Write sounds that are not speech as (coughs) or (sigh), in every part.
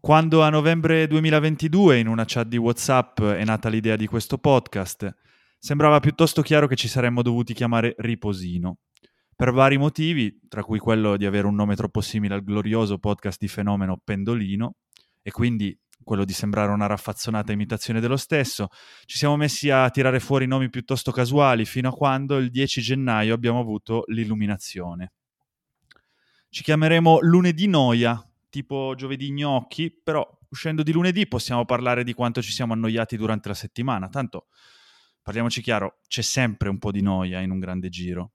Quando a novembre 2022 in una chat di WhatsApp è nata l'idea di questo podcast, sembrava piuttosto chiaro che ci saremmo dovuti chiamare Riposino. Per vari motivi, tra cui quello di avere un nome troppo simile al glorioso podcast di fenomeno Pendolino, e quindi quello di sembrare una raffazzonata imitazione dello stesso, ci siamo messi a tirare fuori nomi piuttosto casuali fino a quando il 10 gennaio abbiamo avuto l'illuminazione. Ci chiameremo Lunedì Noia tipo giovedì gnocchi, però uscendo di lunedì possiamo parlare di quanto ci siamo annoiati durante la settimana, tanto parliamoci chiaro, c'è sempre un po' di noia in un grande giro.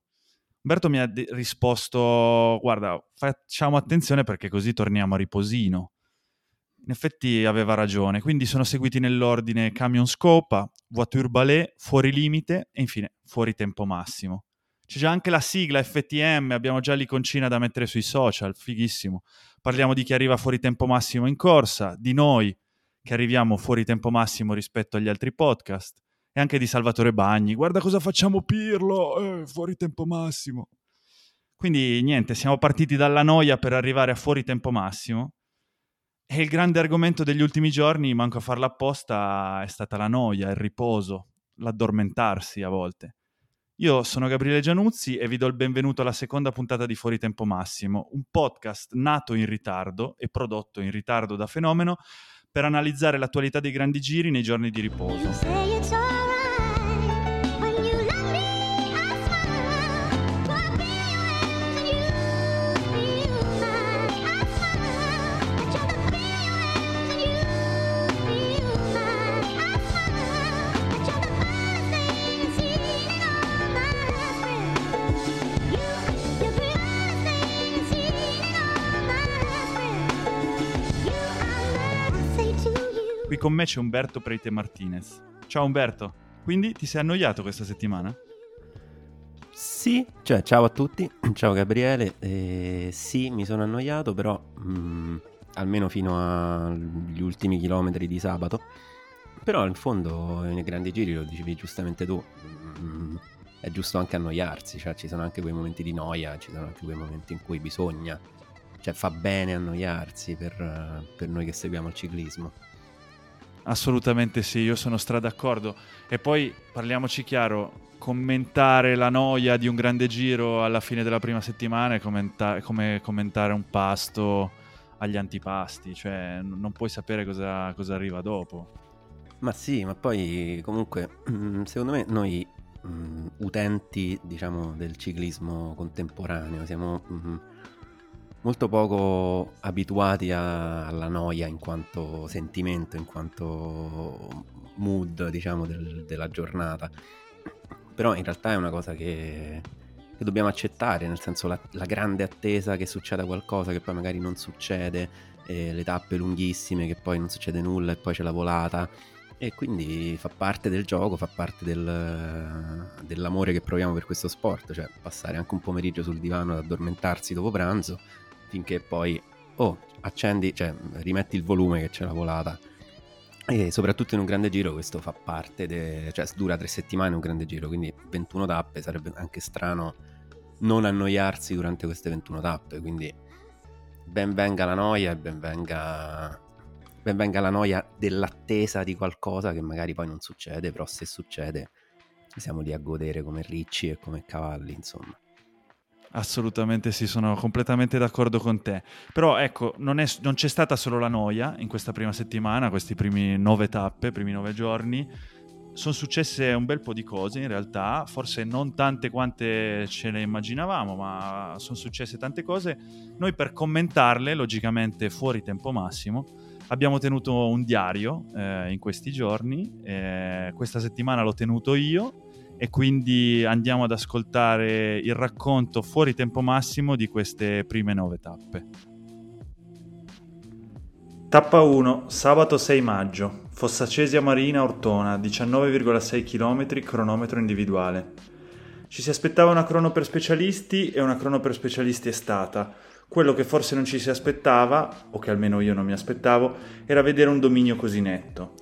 Umberto mi ha de- risposto, guarda, facciamo attenzione perché così torniamo a riposino. In effetti aveva ragione, quindi sono seguiti nell'ordine Camion Scopa, Voiture Ballet, Fuori Limite e infine Fuori Tempo Massimo. C'è già anche la sigla FTM, abbiamo già l'iconcina da mettere sui social, fighissimo. Parliamo di chi arriva fuori tempo massimo in corsa, di noi che arriviamo fuori tempo massimo rispetto agli altri podcast e anche di Salvatore Bagni. Guarda cosa facciamo Pirlo, eh, fuori tempo massimo. Quindi niente, siamo partiti dalla noia per arrivare a fuori tempo massimo. E il grande argomento degli ultimi giorni, manco a farla apposta, è stata la noia, il riposo, l'addormentarsi a volte. Io sono Gabriele Gianuzzi e vi do il benvenuto alla seconda puntata di Fuori Tempo Massimo, un podcast nato in ritardo e prodotto in ritardo da Fenomeno per analizzare l'attualità dei grandi giri nei giorni di riposo. Me c'è Umberto Preite Martinez. Ciao Umberto, quindi ti sei annoiato questa settimana? Sì, cioè ciao a tutti, (clears throat) ciao Gabriele, eh, sì mi sono annoiato però mh, mm, almeno fino agli ultimi chilometri di sabato, però in fondo nei grandi giri lo dicevi giustamente tu, mh, mm, è giusto anche annoiarsi, cioè ci sono anche quei momenti di noia, ci sono anche quei momenti in cui bisogna, cioè fa bene annoiarsi per, per noi che seguiamo il ciclismo. Assolutamente sì, io sono stra d'accordo. E poi parliamoci chiaro, commentare la noia di un grande giro alla fine della prima settimana è commenta- come commentare un pasto agli antipasti, cioè non puoi sapere cosa, cosa arriva dopo. Ma sì, ma poi comunque secondo me noi um, utenti diciamo del ciclismo contemporaneo siamo um, molto poco abituati a, alla noia in quanto sentimento, in quanto mood, diciamo, del, della giornata. Però in realtà è una cosa che, che dobbiamo accettare, nel senso la, la, grande attesa che succeda qualcosa che poi magari non succede, eh, le tappe lunghissime che poi non succede nulla e poi c'è la volata. E quindi fa parte del gioco, fa parte del, dell'amore che proviamo per questo sport, cioè passare anche un pomeriggio sul divano ad addormentarsi dopo pranzo finché poi, oh, accendi, cioè rimetti il volume che c'è la volata. E soprattutto in un grande giro questo fa parte, de... cioè dura tre settimane un grande giro, quindi 21 tappe, sarebbe anche strano non annoiarsi durante queste 21 tappe, quindi ben venga la noia e ben venga, ben venga la noia dell'attesa di qualcosa che magari poi non succede, però se succede siamo lì a godere come ricci e come cavalli, insomma. Assolutamente sì, sono completamente d'accordo con te. Però ecco, non, è, non, c'è stata solo la noia in questa prima settimana, questi primi nove tappe, primi nove giorni. Sono successe un bel po' di cose in realtà, forse non tante quante ce le immaginavamo, ma sono successe tante cose. Noi per commentarle, logicamente fuori tempo massimo, abbiamo tenuto un diario eh, in questi giorni. Eh, questa settimana l'ho tenuto io e quindi andiamo ad ascoltare il racconto fuori tempo massimo di queste prime nove tappe. Tappa 1, sabato 6 maggio, Fossacesia Marina Ortona, 19,6 km, cronometro individuale. Ci si aspettava una crono per specialisti e una crono per specialisti è stata. Quello che forse non ci si aspettava, o che almeno io non mi aspettavo, era vedere un dominio così netto.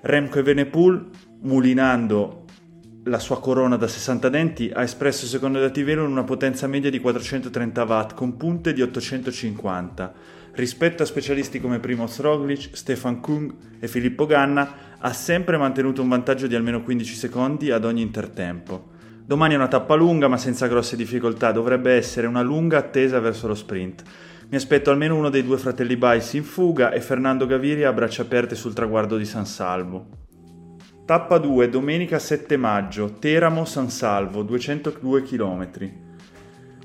Remco e Venepool, mulinando la sua corona da 60 denti ha espresso secondo dati velo una potenza media di 430 watt con punte di 850, rispetto a specialisti come Primoz Roglic, Stefan Kung e Filippo Ganna, ha sempre mantenuto un vantaggio di almeno 15 secondi ad ogni intertempo. Domani è una tappa lunga ma senza grosse difficoltà, dovrebbe essere una lunga attesa verso lo sprint. Mi aspetto almeno uno dei due fratelli Bais in fuga e Fernando Gaviria a braccia aperte sul traguardo di San Salvo. Tappa 2, domenica 7 maggio, Teramo-San Salvo, 202 km.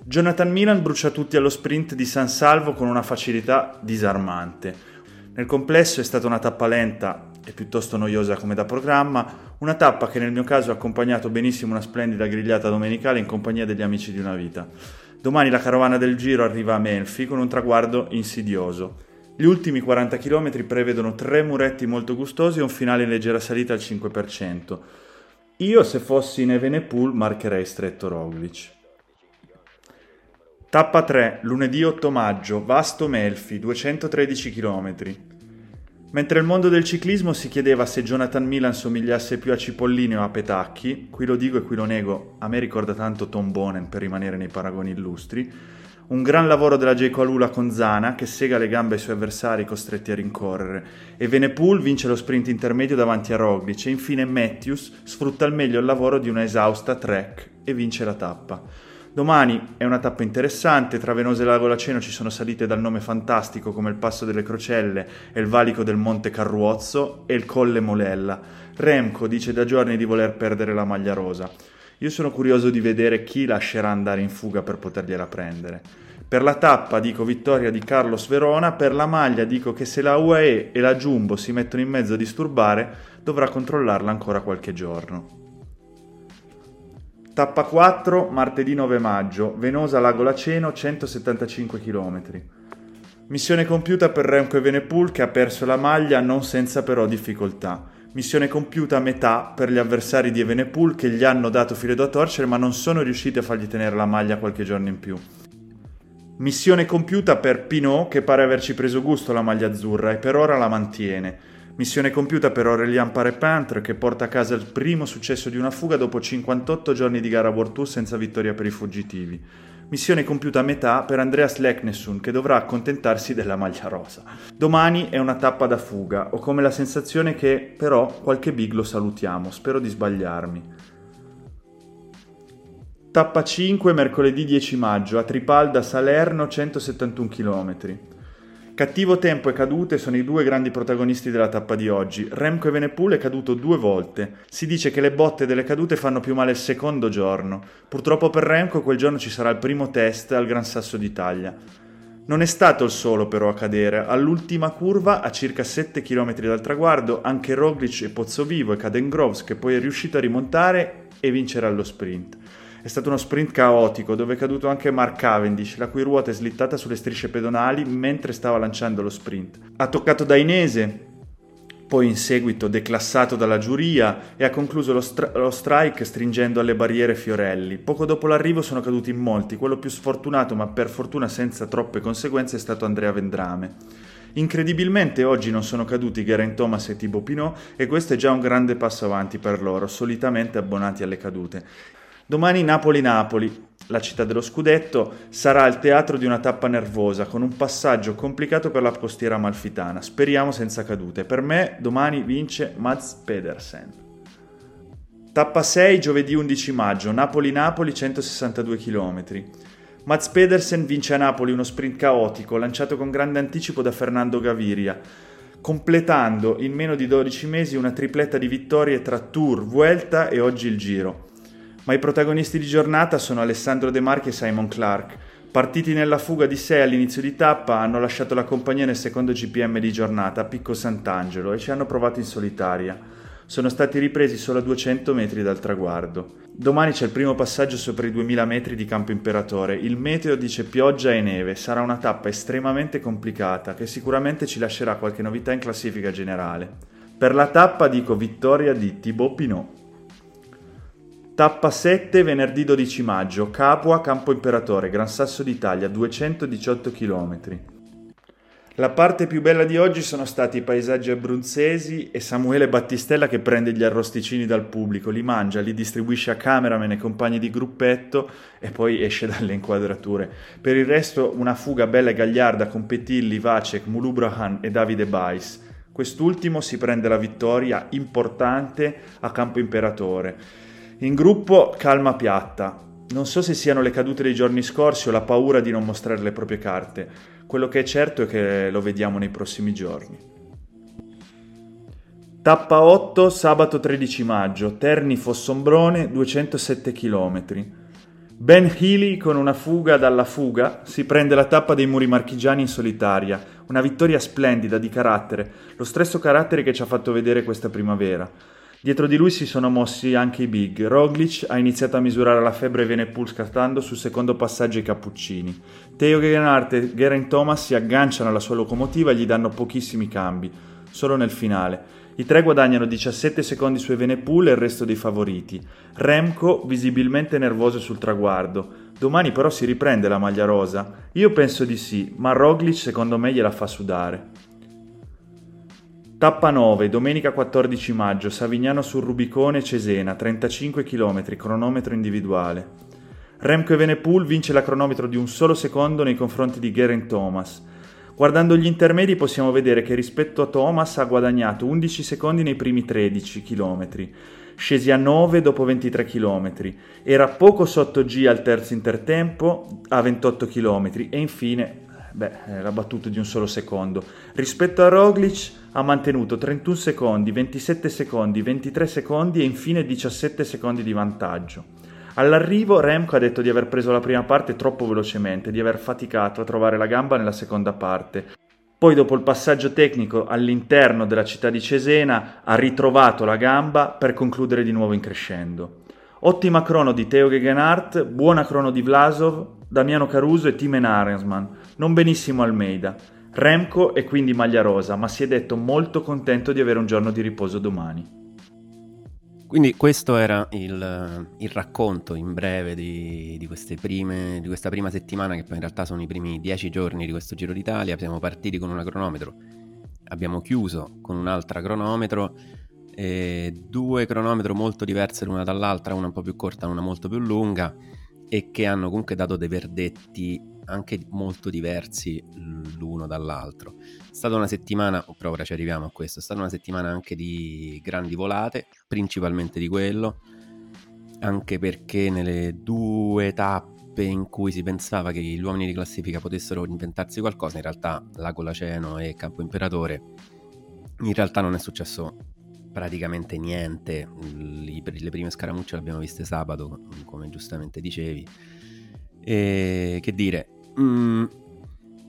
Jonathan Milan brucia tutti allo sprint di San Salvo con una facilità disarmante. Nel complesso è stata una tappa lenta e piuttosto noiosa come da programma, una tappa che nel mio caso ha accompagnato benissimo una splendida grigliata domenicale in compagnia degli amici di una vita. Domani la carovana del Giro arriva a Melfi con un traguardo insidioso. Gli ultimi 40 km prevedono tre muretti molto gustosi e un finale in leggera salita al 5%. Io, se fossi in Evenepoel, marcherei stretto Roglic. Tappa 3, lunedì 8 maggio, Vasto Melfi, 213 km. Mentre il mondo del ciclismo si chiedeva se Jonathan Milan somigliasse più a Cipollini o a Petacchi, qui lo dico e qui lo nego, a me ricorda tanto Tom Bonen per rimanere nei paragoni illustri, un gran lavoro della Jayco Alula con Zana che sega le gambe ai suoi avversari costretti a rincorrere e Venepool vince lo sprint intermedio davanti a Roglic e infine Matthews sfrutta al meglio il lavoro di una esausta Trek e vince la tappa. Domani è una tappa interessante, tra Venosa e Lago Laceno ci sono salite dal nome fantastico come il Passo delle Crocelle e il valico del Monte Carruozzo e il Colle Molella. Remco dice da giorni di voler perdere la maglia rosa. Io sono curioso di vedere chi lascerà andare in fuga per potergliela prendere. Per la tappa dico vittoria di Carlos Verona, per la maglia dico che se la UAE e la Jumbo si mettono in mezzo a disturbare, dovrà controllarla ancora qualche giorno. Tappa 4, martedì 9 maggio, Venosa Lago Laceno, 175 km. Missione compiuta per Remco Evenepoel che ha perso la maglia non senza però difficoltà. Missione compiuta a metà per gli avversari di Evenepoel che gli hanno dato filo da torcere ma non sono riusciti a fargli tenere la maglia qualche giorno in più. Missione compiuta per Pinot che pare averci preso gusto alla maglia azzurra e per ora la mantiene. Missione compiuta per Aurélien Parepintre che porta a casa il primo successo di una fuga dopo 58 giorni di gara World Tour senza vittoria per i fuggitivi. Missione compiuta a metà per Andreas Leknessun che dovrà accontentarsi della maglia rosa. Domani è una tappa da fuga, ho come la sensazione che però qualche big lo salutiamo, spero di sbagliarmi. Tappa 5 mercoledì 10 maggio a Tripalda Salerno 171 km. Cattivo tempo e cadute sono i due grandi protagonisti della tappa di oggi. Remco Evenepoel è caduto due volte. Si dice che le botte delle cadute fanno più male il secondo giorno. Purtroppo per Remco quel giorno ci sarà il primo test al Gran Sasso d'Italia. Non è stato il solo però a cadere. All'ultima curva, a circa 7 km dal traguardo, anche Roglic e Pozzovivo e Caden Groves che poi è riuscito a rimontare e vincere allo sprint. È stato uno sprint caotico dove è caduto anche Mark Cavendish, la cui ruota è slittata sulle strisce pedonali mentre stava lanciando lo sprint. Ha toccato Dainese, poi in seguito declassato dalla giuria e ha concluso lo, stri- lo, strike stringendo alle barriere Fiorelli. Poco dopo l'arrivo sono caduti in molti, quello più sfortunato ma per fortuna senza troppe conseguenze è stato Andrea Vendrame. Incredibilmente oggi non sono caduti Geraint Thomas e Thibaut Pinot e questo è già un grande passo avanti per loro, solitamente abbonati alle cadute. Domani Napoli-Napoli, la città dello scudetto, sarà il teatro di una tappa nervosa con un passaggio complicato per la costiera amalfitana. Speriamo senza cadute. Per me domani vince Mads Pedersen. Tappa 6 giovedì 11 maggio, Napoli-Napoli 162 km. Mats Pedersen vince a Napoli uno sprint caotico lanciato con grande anticipo da Fernando Gaviria, completando in meno di 12 mesi una tripletta di vittorie tra Tour, Vuelta e oggi il Giro ma i protagonisti di giornata sono Alessandro De Marchi e Simon Clark. Partiti nella fuga di sé all'inizio di tappa, hanno lasciato la compagnia nel secondo GPM di giornata a Picco Sant'Angelo e ci hanno provato in solitaria. Sono stati ripresi solo a 200 metri dal traguardo. Domani c'è il primo passaggio sopra i 2000 metri di Campo Imperatore. Il meteo dice pioggia e neve. Sarà una tappa estremamente complicata che sicuramente ci lascerà qualche novità in classifica generale. Per la tappa dico vittoria di Thibaut Pinot. Tappa 7 venerdì 12 maggio, Capua, Campo Imperatore, Gran Sasso d'Italia, 218 km. La parte più bella di oggi sono stati i paesaggi abruzzesi e Samuele Battistella che prende gli arrosticini dal pubblico, li mangia, li distribuisce a cameraman e compagni di gruppetto e poi esce dalle inquadrature. Per il resto una fuga bella e gagliarda con Petilli, Vacek, Mulubrahan e Davide Bais. Quest'ultimo si prende la vittoria importante a Campo Imperatore. In gruppo calma piatta. Non so se siano le cadute dei giorni scorsi o la paura di non mostrare le proprie carte. Quello che è certo è che lo vediamo nei prossimi giorni. Tappa 8, sabato 13 maggio, Terni Fossombrone, 207 km. Ben Healy con una fuga dalla fuga si prende la tappa dei muri marchigiani in solitaria, una vittoria splendida di carattere, lo stesso carattere che ci ha fatto vedere questa primavera. Dietro di lui si sono mossi anche i big. Roglic ha iniziato a misurare la febbre Venepool scattando sul secondo passaggio i cappuccini. Theo Gegenhardt e Geraint Thomas si agganciano alla sua locomotiva e gli danno pochissimi cambi, solo nel finale. I tre guadagnano 17 secondi su Evenepoel e il resto dei favoriti. Remco visibilmente nervoso sul traguardo. Domani però si riprende la maglia rosa? Io penso di sì, ma Roglic secondo me gliela fa sudare. Tappa 9, domenica 14 maggio, Savignano sul Rubicone, Cesena, 35 km, cronometro individuale. Remco Evenepoel vince la cronometro di un solo secondo nei confronti di Geraint Thomas. Guardando gli intermedi possiamo vedere che rispetto a Thomas ha guadagnato 11 secondi nei primi 13 km, scesi a 9 dopo 23 km, era poco sotto G al terzo intertempo a 28 km e infine beh, la battuta di un solo secondo. Rispetto a Roglic ha mantenuto 31 secondi, 27 secondi, 23 secondi e infine 17 secondi di vantaggio. All'arrivo Remco ha detto di aver preso la prima parte troppo velocemente, di aver faticato a trovare la gamba nella seconda parte. Poi dopo il passaggio tecnico all'interno della città di Cesena ha ritrovato la gamba per concludere di nuovo in crescendo. Ottima crono di Theo Gegenhardt, buona crono di Vlasov, Damiano Caruso e Timen Arensman, non benissimo Almeida. Remco è quindi maglia rosa, ma si è detto molto contento di avere un giorno di riposo domani. Quindi questo era il, il racconto in breve di, di, prime, di, questa prima settimana, che poi in realtà sono i primi dieci giorni di questo Giro d'Italia. Siamo partiti con una cronometro, abbiamo chiuso con un'altra cronometro, due cronometro molto diverse l'una dall'altra, una un po' più corta, una molto più lunga e che hanno comunque dato dei verdetti anche molto diversi l'uno dall'altro. È stata una settimana, però ora ci arriviamo a questo, è stata una settimana anche di grandi volate, principalmente di quello, anche perché nelle due tappe in cui si pensava che gli uomini di classifica potessero inventarsi qualcosa, in realtà Lago Laceno e Campo Imperatore, in realtà non è successo praticamente niente. Le prime scaramucce le abbiamo viste sabato, come giustamente dicevi. E che dire, mm,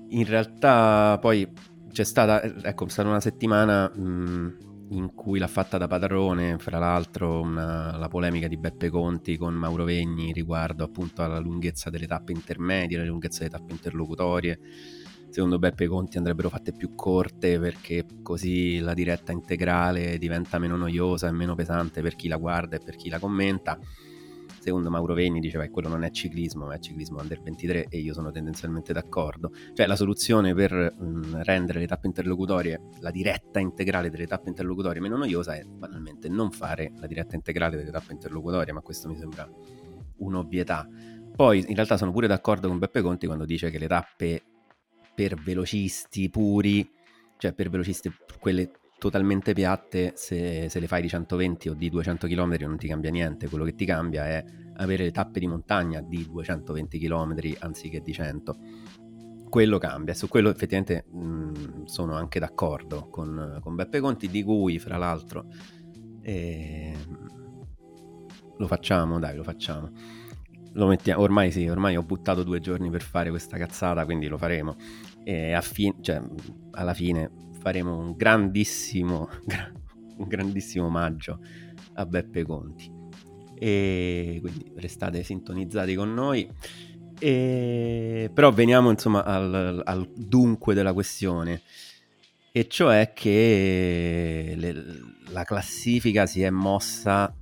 in realtà poi c'è stata, ecco, stata una settimana mm, in cui l'ha fatta da padrone, fra l'altro una, la polemica di Beppe Conti con Mauro Vegni riguardo appunto alla lunghezza delle tappe intermedie, la lunghezza delle tappe interlocutorie secondo Beppe Conti andrebbero fatte più corte perché così la diretta integrale diventa meno noiosa e meno pesante per chi la guarda e per chi la commenta. Secondo Mauro Vegni diceva che quello non è ciclismo, ma è ciclismo under 23 e io sono tendenzialmente d'accordo. Cioè la soluzione per mh, rendere le tappe interlocutorie, la diretta integrale delle tappe interlocutorie meno noiosa è banalmente non fare la diretta integrale delle tappe interlocutorie, ma questo mi sembra un'ovvietà. Poi in realtà sono pure d'accordo con Beppe Conti quando dice che le tappe per velocisti puri, cioè per velocisti quelle totalmente piatte, se, se, le fai di 120 o di 200 km non ti cambia niente, quello che ti cambia è avere le tappe di montagna di 220 km anziché di 100. Quello cambia, su quello effettivamente mh, sono anche d'accordo con, con, Beppe Conti, di cui fra l'altro eh, lo facciamo, dai, lo facciamo lo mettiamo, ormai sì, ormai ho buttato due giorni per fare questa cazzata, quindi lo faremo. E fi- cioè, alla fine faremo un grandissimo, (laughs) un grandissimo omaggio a Beppe Conti. E quindi restate sintonizzati con noi. E... Però veniamo insomma al, al dunque della questione e cioè che le, la classifica si è mossa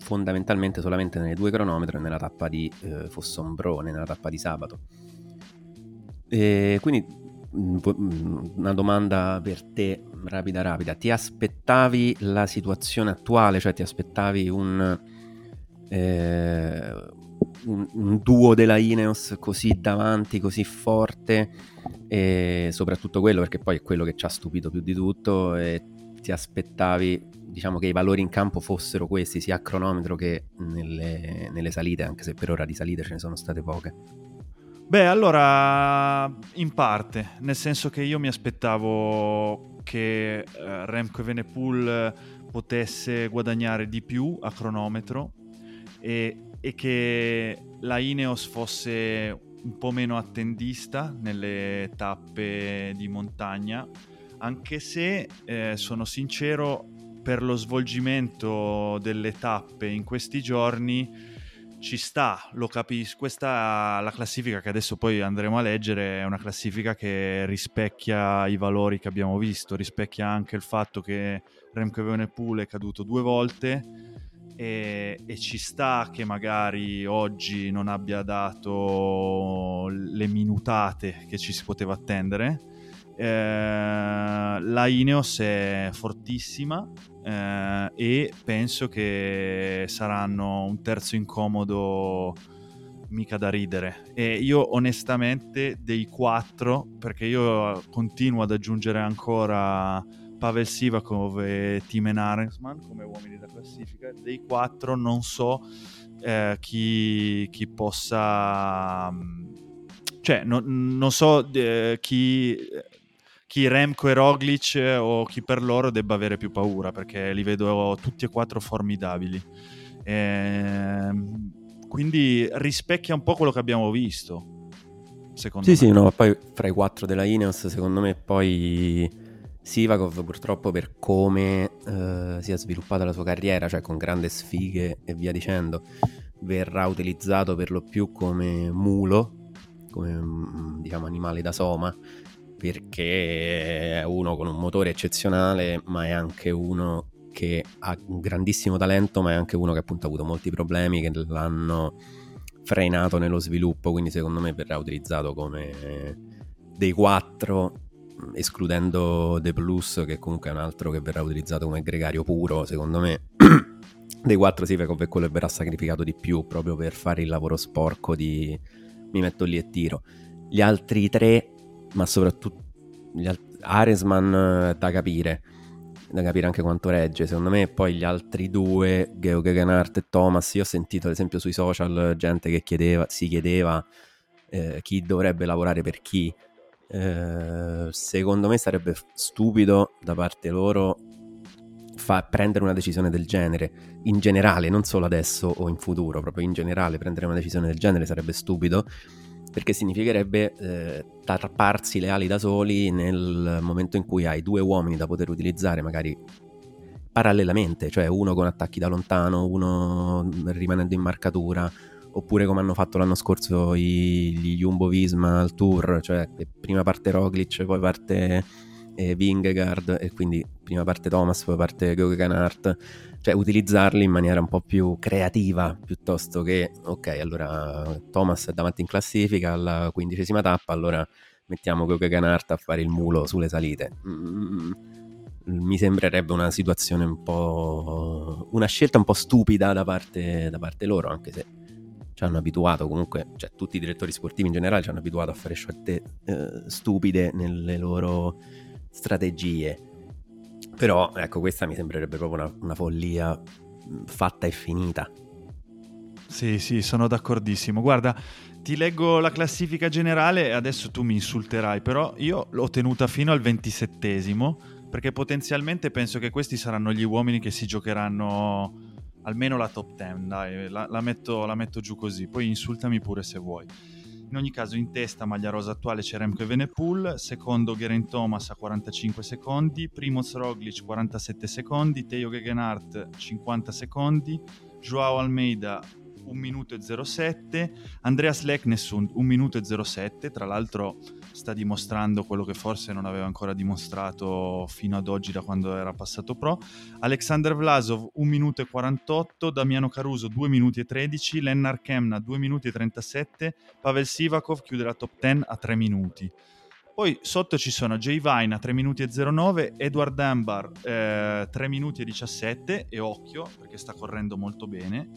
fondamentalmente solamente nelle due cronometri nella tappa di eh, Fossombrone, nella tappa di sabato. E quindi mm, mm, una domanda per te rapida rapida. Ti aspettavi la situazione attuale, cioè ti aspettavi un, eh, un, un duo della Ineos così davanti, così forte e soprattutto quello perché poi è quello che ci ha stupito più di tutto e ti aspettavi diciamo che i valori in campo fossero questi sia a cronometro che nelle, nelle salite anche se per ora di salite ce ne sono state poche? Beh, allora, in parte, nel senso che io mi aspettavo che eh, Remco Evenepoel potesse guadagnare di più a cronometro e, e, che la Ineos fosse un po' meno attendista nelle tappe di montagna, anche se eh, sono sincero, per lo svolgimento delle tappe in questi giorni ci sta, lo capisco. Questa la classifica che adesso poi andremo a leggere è una classifica che rispecchia i valori che abbiamo visto, rispecchia anche il fatto che Remco Evenepoel è caduto due volte e, e, ci sta che magari oggi non abbia dato le minutate che ci si poteva attendere. Eh, la Ineos è fortissima eh, e penso che saranno un terzo incomodo mica da ridere. E io onestamente dei quattro perché io continuo ad aggiungere ancora Pavel Sivakov e Timen Arensman come uomini da classifica dei quattro non so eh, chi, chi, possa cioè no, non so eh, chi chi Remco e Roglic eh, o chi per loro debba avere più paura perché li vedo tutti e quattro formidabili. Ehm, quindi rispecchia un po' quello che abbiamo visto. Secondo sì, me. sì, no, poi fra i quattro della Ineos, secondo me poi Sivakov purtroppo per come eh, si è sviluppata la sua carriera, cioè con grandi sfighe e via dicendo, verrà utilizzato per lo più come mulo, come mm, diciamo animale da soma perché è uno con un motore eccezionale, ma è anche uno che ha un grandissimo talento, ma è anche uno che appunto ha avuto molti problemi che l'hanno frenato nello sviluppo, quindi secondo me verrà utilizzato come dei quattro, escludendo The Plus, che comunque è un altro che verrà utilizzato come gregario puro, secondo me. (clears throat) dei quattro Sivakov è quello verrà sacrificato di più proprio per fare il lavoro sporco di mi metto lì e tiro. Gli altri tre ma soprattutto alt- Aresman eh, da capire da capire anche quanto regge secondo me. Poi gli altri due Geo Gegenhardt e Thomas io ho sentito ad esempio sui social gente che chiedeva, si chiedeva eh, chi dovrebbe lavorare per chi. Eh, secondo me sarebbe stupido da parte loro fa- prendere una decisione del genere. In generale non solo adesso o in futuro proprio in generale prendere una decisione del genere sarebbe stupido perché significherebbe eh, tarparsi le ali da soli nel momento in cui hai due uomini da poter utilizzare magari parallelamente, cioè uno con attacchi da lontano, uno rimanendo in marcatura, oppure come hanno fatto l'anno scorso i, gli Jumbo Visma al tour, cioè prima parte Roglic, poi parte eh, Vingegaard e quindi prima parte Thomas, poi parte Gogeganart cioè utilizzarli in maniera un po' più creativa piuttosto che ok allora Thomas è davanti in classifica alla quindicesima tappa allora mettiamo Gogeganart a fare il mulo sulle salite mm, mi sembrerebbe una situazione un po' una scelta un po' stupida da parte, da parte loro anche se ci hanno abituato comunque, cioè tutti i direttori sportivi in generale ci hanno abituato a fare scelte eh, stupide nelle loro strategie. Però ecco, questa mi sembrerebbe proprio una, una follia fatta e finita. Sì, sì, sono d'accordissimo. Guarda, ti leggo la classifica generale e adesso tu mi insulterai, però io l'ho tenuta fino al ventisettesimo perché potenzialmente penso che questi saranno gli uomini che si giocheranno almeno la top 10, dai, la, la, metto, la metto giù così, poi insultami pure se vuoi. In ogni caso in testa maglia rosa attuale c'è Remco Evenepoel, secondo Geraint Thomas a 45 secondi, Primoz Roglic 47 secondi, Teo Gegenhardt 50 secondi, Joao Almeida 1 minuto e 07, Andreas Leknesund 1 minuto e 07, tra l'altro sta dimostrando quello che forse non aveva ancora dimostrato fino ad oggi da quando era passato pro, Alexander Vlasov 1 minuto e 48, Damiano Caruso 2 minuti e 13, Lennar Kemna 2 minuti e 37, Pavel Sivakov chiude la top 10 a 3 minuti. Poi sotto ci sono Jay Vine a 3 minuti e 09, Edward Dunbar eh, 3 minuti e 17 e occhio perché sta correndo molto bene.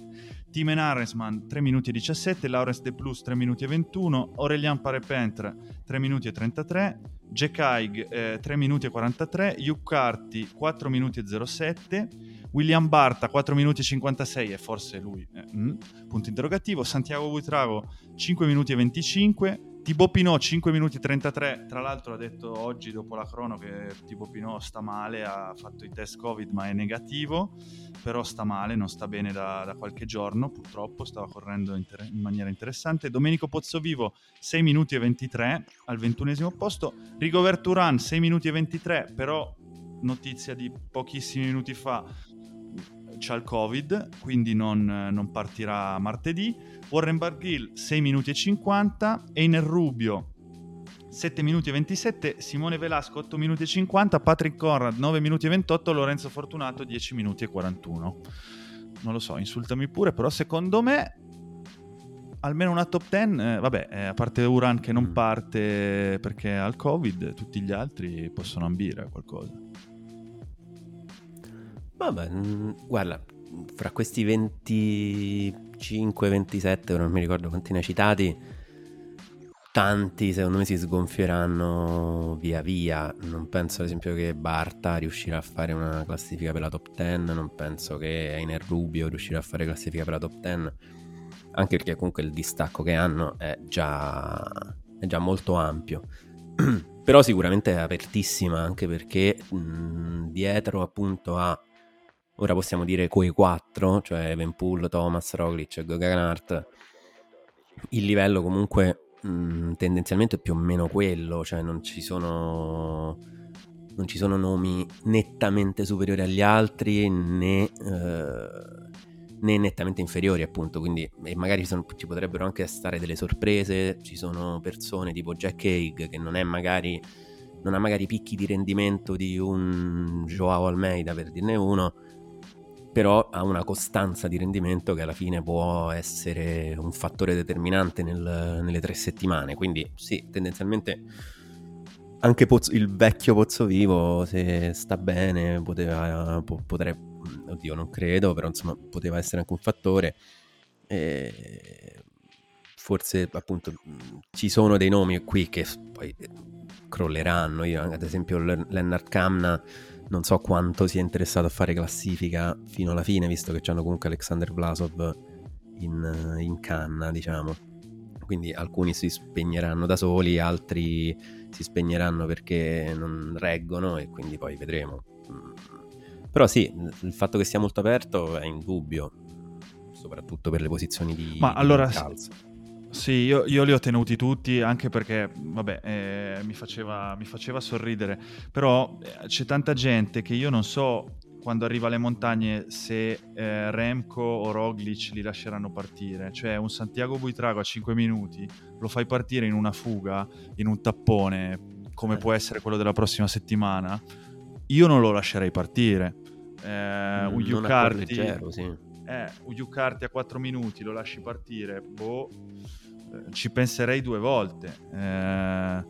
Timen Aresman 3 minuti e 17, Lawrence De Plus 3 minuti e 21, Aurelian Parepentre 3 minuti e 33, Jack Haig eh, 3 minuti e 43, Hugh Carty 4 minuti e 07, William Barta 4 minuti e 56 e forse lui, eh, mm, punto interrogativo, Santiago Buitrago 5 minuti e 25, Thibaut Pinot 5 minuti e 33, tra l'altro ha detto oggi dopo la crono che Thibaut Pinot sta male, ha fatto i test Covid ma è negativo, però sta male, non sta bene da, da qualche giorno purtroppo, stava correndo inter- in maniera interessante. Domenico Pozzovivo 6 minuti e 23 al ventunesimo posto, Rigobert Uran 6 minuti e 23, però notizia di pochissimi minuti fa c'ha il covid, quindi non, non partirà martedì. Warren Bargill 6 minuti e 50, Einer Rubio 7 minuti e 27, Simone Velasco 8 minuti e 50, Patrick Conrad 9 minuti e 28, Lorenzo Fortunato 10 minuti e 41. Non lo so, insultami pure, però secondo me almeno una top 10, eh, vabbè, eh, a parte Uran che non mm. parte perché ha il Covid, tutti gli altri possono ambire a qualcosa. Vabbè, mm, guarda, fra questi 25-27, non mi ricordo quanti ne hai citati, tanti secondo me si sgonfieranno via via. Non penso ad esempio che Barta riuscirà a fare una classifica per la top 10, non penso che Einer Rubio riuscirà a fare classifica per la top 10, anche perché comunque il distacco che hanno è già, è già molto ampio. (clears throat) Però sicuramente è apertissima anche perché mh, dietro appunto a ora possiamo dire quei quattro, cioè Evenpool, Thomas, Roglic e Gagagnart, il livello comunque mh, tendenzialmente è più o meno quello, cioè non ci sono non ci sono nomi nettamente superiori agli altri né, eh, né nettamente inferiori appunto. Quindi magari sono, ci potrebbero anche stare delle sorprese ci sono persone tipo Jack Haig che non magari non ha magari picchi di rendimento di un Joao Almeida per dirne uno però ha una costanza di rendimento che alla fine può essere un fattore determinante nel, nelle tre settimane. Quindi sì, tendenzialmente anche Pozzo, il vecchio Pozzo Vivo, se sta bene, poteva, po- potrebbe, oddio non credo, però insomma poteva essere anche un fattore. E forse appunto ci sono dei nomi qui che poi crolleranno. Io ad esempio Lennart Kamna non so quanto sia interessato a fare classifica fino alla fine, visto che c'hanno comunque Alexander Blasov in, in canna, diciamo. Quindi alcuni si spegneranno da soli, altri si spegneranno perché non reggono e quindi poi vedremo. Però sì, il fatto che sia molto aperto è indubbio, soprattutto per le posizioni di, Ma di allora, calzo. Sì, io, io, li ho tenuti tutti anche perché, vabbè, eh, mi, faceva, mi, faceva, sorridere, però eh, c'è tanta gente che io non so quando arriva alle montagne se eh, Remco o Roglic li lasceranno partire, cioè un Santiago Buitrago a 5 minuti lo fai partire in una fuga, in un tappone, come può essere quello della prossima settimana, io non lo lascerei partire. Eh, un Yucardi... Leggero, sì. Eh, Ujucarti a 4 minuti, lo lasci partire, boh, ci penserei due volte. Eh,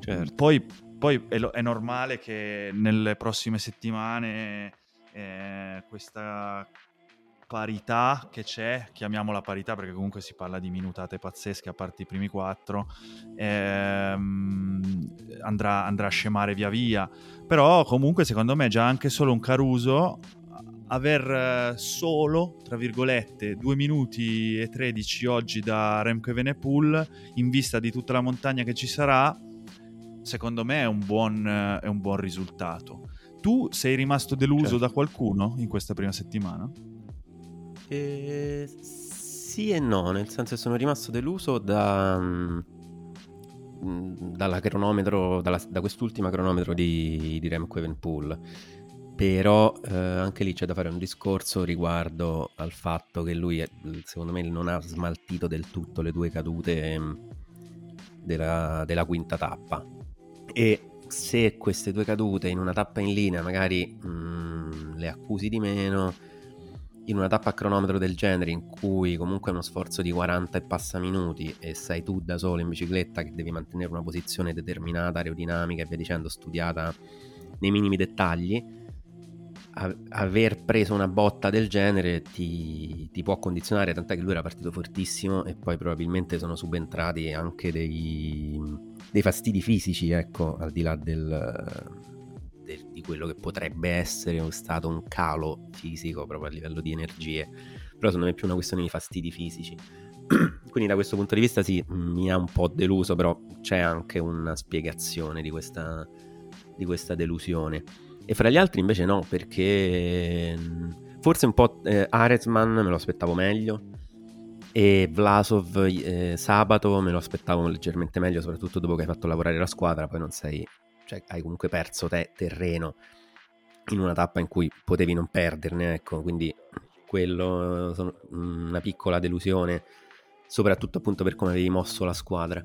certo. Poi, poi è, è, normale che nelle prossime settimane eh, questa parità che c'è, chiamiamola parità perché comunque si parla di minutate pazzesche a parte i primi quattro, ehm, andrà, andrà, a scemare via via. Però comunque secondo me già anche solo un Caruso aver eh, solo, tra virgolette, 2 minuti e 13 oggi da Remco Evenepoel in vista di tutta la montagna che ci sarà, secondo me è un buon, eh, è un buon risultato. Tu sei rimasto deluso certo. da qualcuno in questa prima settimana? Eh, sì e no, nel senso che sono rimasto deluso da, mm, dalla cronometro, dalla, da quest'ultima cronometro di, di Remco Evenpool però eh, anche lì c'è da fare un discorso riguardo al fatto che lui secondo me non ha smaltito del tutto le due cadute mm, della, della quinta tappa. E se queste due cadute in una tappa in linea magari mh, mm, le accusi di meno in una tappa a cronometro del genere in cui comunque è uno sforzo di 40 e passa minuti e sei tu da solo in bicicletta che devi mantenere una posizione determinata, aerodinamica e via dicendo, studiata nei minimi dettagli, aver preso una botta del genere ti, ti, può condizionare, tant'è che lui era partito fortissimo e poi probabilmente sono subentrati anche dei, dei fastidi fisici, ecco, al di là del, del, di quello che potrebbe essere stato un calo fisico proprio a livello di energie, però secondo me è più una questione di fastidi fisici. (clears throat) Quindi da questo punto di vista sì, mi ha un po' deluso, però c'è anche una spiegazione di questa, di questa delusione. E fra gli altri invece no, perché forse un po' eh, Aresman me lo aspettavo meglio e Vlasov eh, sabato me lo aspettavo leggermente meglio, soprattutto dopo che hai fatto lavorare la squadra, poi non sei, cioè hai comunque perso te terreno in una tappa in cui potevi non perderne, ecco, quindi quello sono una piccola delusione, soprattutto appunto per come avevi mosso la squadra.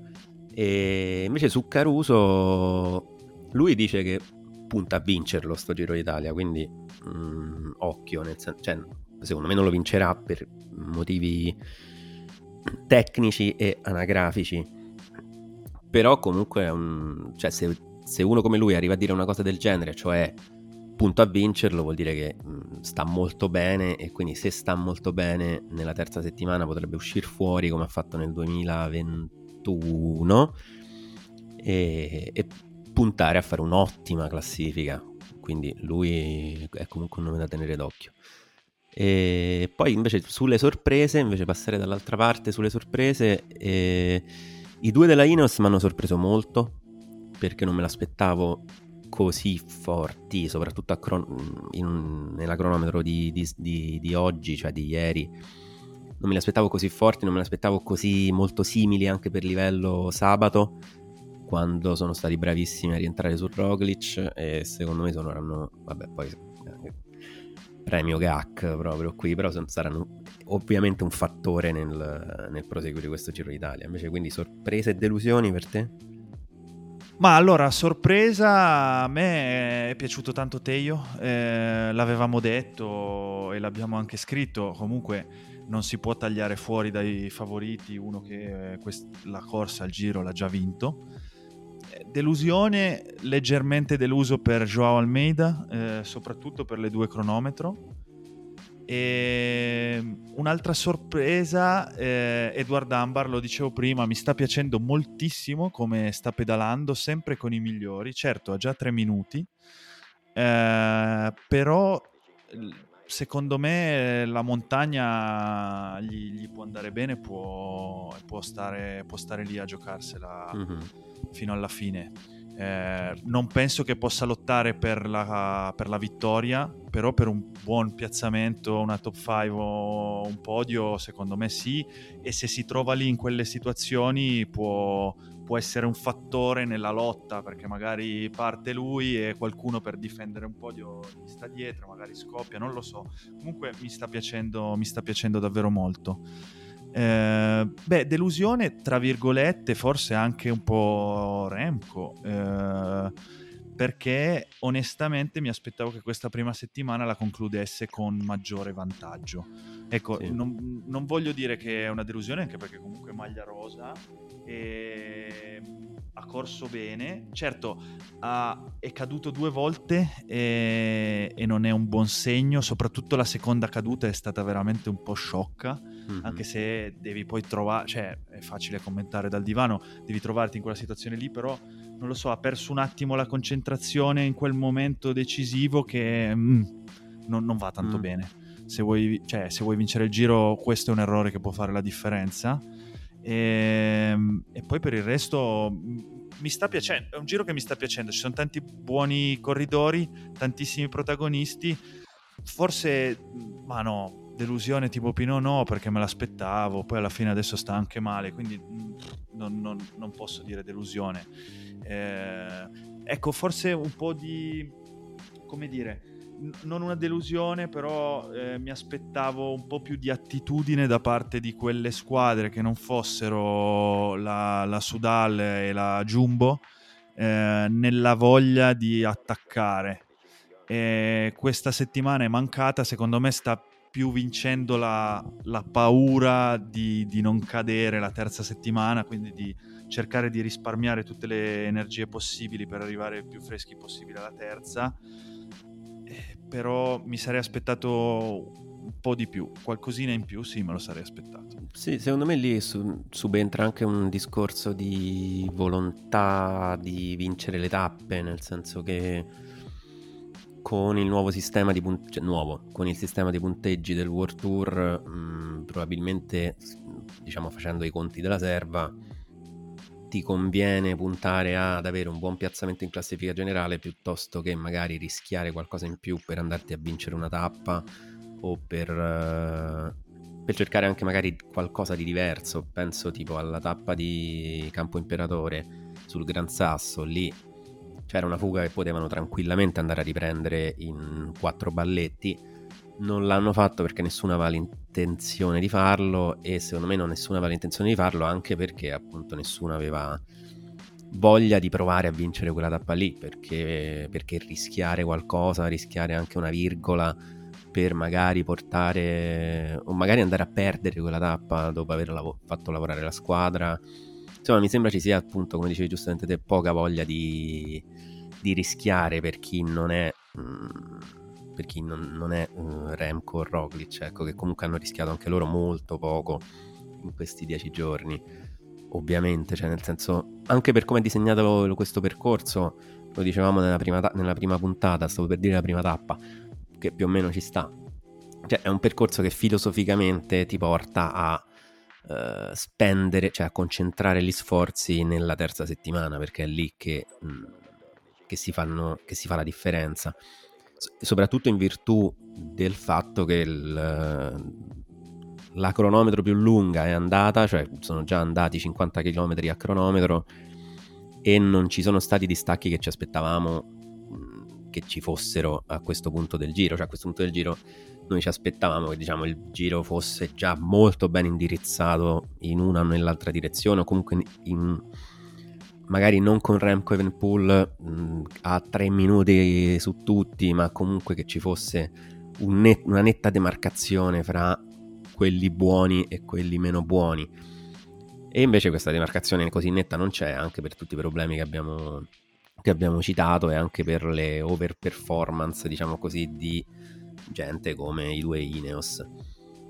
E invece su Caruso lui dice che punta a vincerlo sto Giro d'Italia, quindi mh, mm, occhio, nel sen- cioè, secondo me non lo vincerà per motivi tecnici e anagrafici, però comunque un, cioè, se, se, uno come lui arriva a dire una cosa del genere, cioè punto a vincerlo, vuol dire che mh, mm, sta molto bene e quindi se sta molto bene nella terza settimana potrebbe uscire fuori come ha fatto nel 2021 e, e puntare a fare un'ottima classifica. Quindi lui è comunque un nome da tenere d'occhio. E poi invece sulle sorprese, invece passare dall'altra parte sulle sorprese, eh, i due della Ineos mi hanno sorpreso molto perché non me l'aspettavo così forti, soprattutto cron- in, nella cronometro di, di, di, di, oggi, cioè di ieri. Non me l'aspettavo così forti, non me l'aspettavo così molto simili anche per livello sabato quando sono stati bravissimi a rientrare su Roglic e secondo me saranno, vabbè poi premio GAC proprio qui, però saranno ovviamente un fattore nel, nel proseguire questo Giro d'Italia. Invece quindi sorprese e delusioni per te? Ma allora, sorpresa, a me è piaciuto tanto Teio, eh, l'avevamo detto e l'abbiamo anche scritto, comunque non si può tagliare fuori dai favoriti uno che quest- la corsa al giro l'ha già vinto delusione leggermente deluso per Joao Almeida, eh, soprattutto per le due cronometro. E un'altra sorpresa, eh, Edward Ambar, lo dicevo prima, mi sta piacendo moltissimo come sta pedalando, sempre con i migliori. Certo, ha già tre minuti, eh, però secondo me la montagna gli, gli può andare bene, può, può, stare, può, stare, lì a giocarsela mm-hmm. fino alla fine. Eh, non penso che possa lottare per la, per la, vittoria, però per un buon piazzamento, una top 5 o un podio, secondo me sì, e se si trova lì in quelle situazioni può, può essere un fattore nella lotta, perché magari parte lui e qualcuno per difendere un podio gli sta dietro, magari scoppia, non lo so. Comunque mi sta piacendo, mi sta piacendo davvero molto. Eh, beh, delusione, tra virgolette, forse anche un po' Remco, eh, perché onestamente mi aspettavo che questa prima settimana la concludesse con maggiore vantaggio. Ecco, sì. non, non, voglio dire che è una delusione, anche perché comunque maglia rosa e ha corso bene. Certo, ha, è caduto due volte e, e, non è un buon segno, soprattutto la seconda caduta è stata veramente un po' sciocca mm-hmm. anche se devi poi trovare, cioè è facile commentare dal divano, devi trovarti in quella situazione lì, però non lo so, ha perso un attimo la concentrazione in quel momento decisivo che mm, non, non, va tanto mm. bene. Se vuoi, cioè, se vuoi vincere il giro, questo è un errore che può fare la differenza. E, ehm, e poi per il resto mi sta piacendo, è un giro che mi sta piacendo, ci sono tanti buoni corridori, tantissimi protagonisti, forse, ma no, delusione tipo Pinot no perché me l'aspettavo, poi alla fine adesso sta anche male, quindi non, non, non posso dire delusione. Eh, ecco, forse un po' di, come dire, non una delusione, però eh, mi aspettavo un po' più di attitudine da parte di quelle squadre che non fossero la, la Sudal e la Jumbo eh, nella voglia di attaccare. E questa settimana è mancata, secondo me sta più vincendo la, la paura di, di, non cadere la terza settimana, quindi di cercare di risparmiare tutte le energie possibili per arrivare più freschi possibile alla terza. Eh, però mi sarei aspettato un po' di più, qualcosina in più, sì, me lo sarei aspettato. Sì, secondo me lì su- subentra anche un discorso di volontà di vincere le tappe, nel senso che con il nuovo sistema di punteggi, cioè, nuovo, con il sistema di punteggi del World Tour, mh, mm, probabilmente, diciamo facendo i conti della serva, ti conviene puntare ad avere un buon piazzamento in classifica generale piuttosto che magari rischiare qualcosa in più per andarti a vincere una tappa o per, uh, per cercare anche magari qualcosa di diverso. Penso tipo alla tappa di Campo Imperatore sul Gran Sasso, lì c'era una fuga che potevano tranquillamente andare a riprendere in quattro balletti. Non l'hanno fatto perché nessuno aveva l'intenzione di farlo e secondo me non nessuno aveva l'intenzione di farlo anche perché appunto nessuno aveva voglia di provare a vincere quella tappa lì perché, perché rischiare qualcosa, rischiare anche una virgola per magari portare o magari andare a perdere quella tappa dopo aver lav- fatto lavorare la squadra insomma mi sembra ci sia appunto come dicevi giustamente te poca voglia di, di rischiare per chi non è mm, per chi non, non è uh, Remco o Roglic ecco che comunque hanno rischiato anche loro molto poco in questi dieci giorni. Ovviamente cioè nel senso anche per come è disegnato questo percorso lo dicevamo nella prima, ta- nella prima puntata stavo per dire la prima tappa che più o meno ci sta. Cioè è un percorso che filosoficamente ti porta a uh, spendere, cioè a concentrare gli sforzi nella terza settimana, perché è lì che, mm, che, si, fanno, che si fa la differenza. Soprattutto in virtù del fatto che il, la cronometro più lunga è andata, cioè sono già andati 50 km a cronometro e non ci sono stati distacchi che ci aspettavamo che ci fossero a questo punto del giro, cioè a questo punto del giro noi ci aspettavamo che diciamo, il giro fosse già molto ben indirizzato in una o nell'altra direzione o comunque in, magari non con Remco Evenpool mh, a tre minuti su tutti ma comunque che ci fosse un net, una netta demarcazione fra quelli buoni e quelli meno buoni. E invece questa demarcazione così netta non c'è anche per tutti i problemi che abbiamo, che abbiamo citato e anche per le overperformance diciamo così di gente come i due Ineos.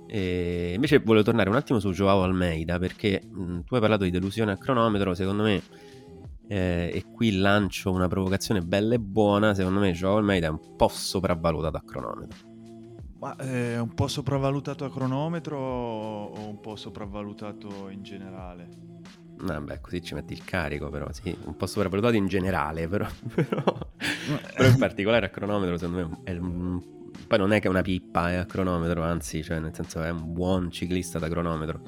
E invece volevo tornare un attimo su Joao Almeida perché mh, tu hai parlato di delusione a cronometro, secondo me, eh, e qui lancio una provocazione bella e buona, secondo me Joao Almeida è un po' sopravvalutato a cronometro. Ma è un po' sopravvalutato a cronometro o un po' sopravvalutato in generale? Vabbè, così ci metti il carico, però sì, un po' sopravvalutato in generale, però, (laughs) però, però in particolare a cronometro secondo me è un poi non è che è una pippa è a cronometro, anzi, cioè nel senso è un buon ciclista da cronometro.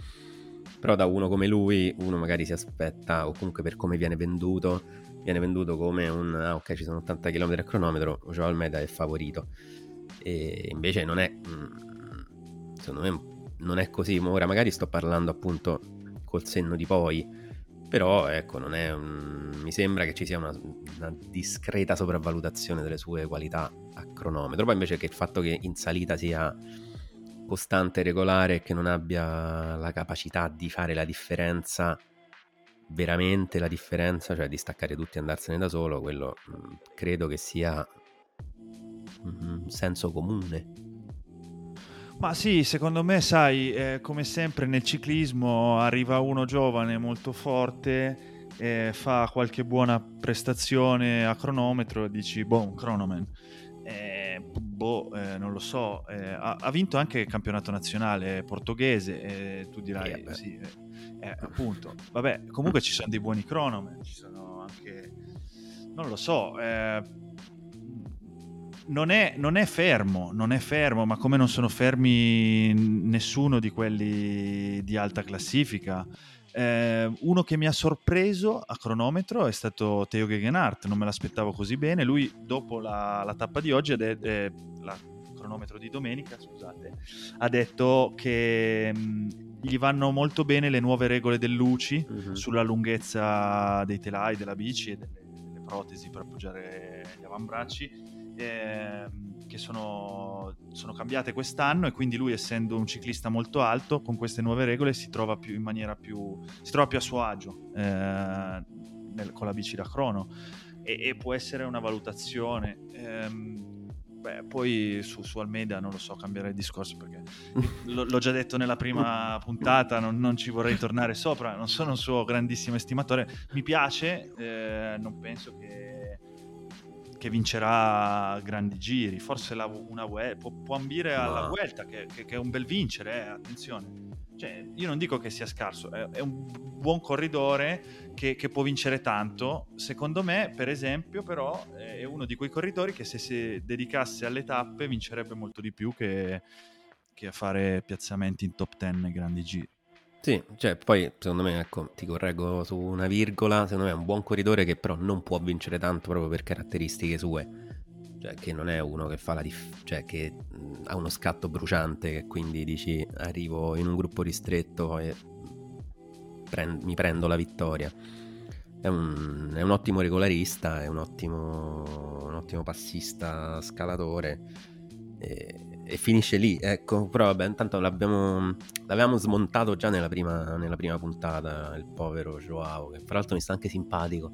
Però da uno come lui, uno magari si aspetta, o comunque per come viene venduto, viene venduto come un ah, ok, ci sono 80 km a cronometro, Joao Almeida è favorito. E invece non è mm, secondo me non è così. Ora magari sto parlando appunto col senno di poi però ecco, non è un... mi sembra che ci sia una, una, discreta sopravvalutazione delle sue qualità a cronometro. Poi invece che il fatto che in salita sia costante e regolare e che non abbia la capacità di fare la differenza, veramente la differenza, cioè di staccare tutti e andarsene da solo, quello mm, credo che sia un senso comune ma sì, secondo me, sai, eh, come sempre nel ciclismo arriva uno giovane molto forte, eh, fa qualche buona prestazione a cronometro e dici, boh, un cronoman. Eh, boh, eh, non lo so, eh, ha, ha, vinto anche il campionato nazionale portoghese, tu dirai, sì, eh, appunto. Vabbè, comunque ci sono dei buoni cronoman, ci sono anche, non lo so, non è, non è, fermo, non è fermo, ma come non sono fermi nessuno di quelli di alta classifica. Eh, uno che mi ha sorpreso a cronometro è stato Teo Gegenhardt, non me l'aspettavo così bene. Lui, dopo la, la tappa di oggi, de- eh, la cronometro di domenica, scusate, ha detto che mh, mm, gli vanno molto bene le nuove regole del Luci uh-huh. sulla lunghezza dei telai, della bici e delle, delle protesi per appoggiare gli avambracci eh, che sono, sono, cambiate quest'anno e quindi lui essendo un ciclista molto alto con queste nuove regole si trova più in maniera più si trova più a suo agio eh, nel, con la bici da crono. E, e può essere una valutazione ehm, Beh, poi su, su, Almeida non lo so, cambierei il discorso perché (laughs) l- l'ho già detto nella prima puntata, non, non, ci vorrei tornare sopra, non sono un suo grandissimo estimatore, mi piace, eh, non penso che, che, vincerà grandi giri, forse la, una può, può ambire alla Vuelta che, che, che, è un bel vincere, eh, attenzione. Cioè, io non dico che sia scarso, è, è un buon corridore che, che, può vincere tanto. Secondo me, per esempio, però, è uno di quei corridori che se si dedicasse alle tappe vincerebbe molto di più che, che a fare piazzamenti in top 10 nei grandi giri. Sì, cioè poi secondo me, ecco, ti correggo su una virgola, secondo me è un buon corridore che però non può vincere tanto proprio per caratteristiche sue cioè che non è uno che fa la dif- cioè che ha uno scatto bruciante che quindi dici arrivo in un gruppo ristretto e prend- mi prendo la vittoria. È un, è un, ottimo regolarista, è un ottimo, un ottimo passista scalatore e, e, finisce lì. Ecco, però vabbè, intanto l'abbiamo, l'avevamo smontato già nella prima, nella prima puntata, il povero Joao, che fra l'altro mi sta anche simpatico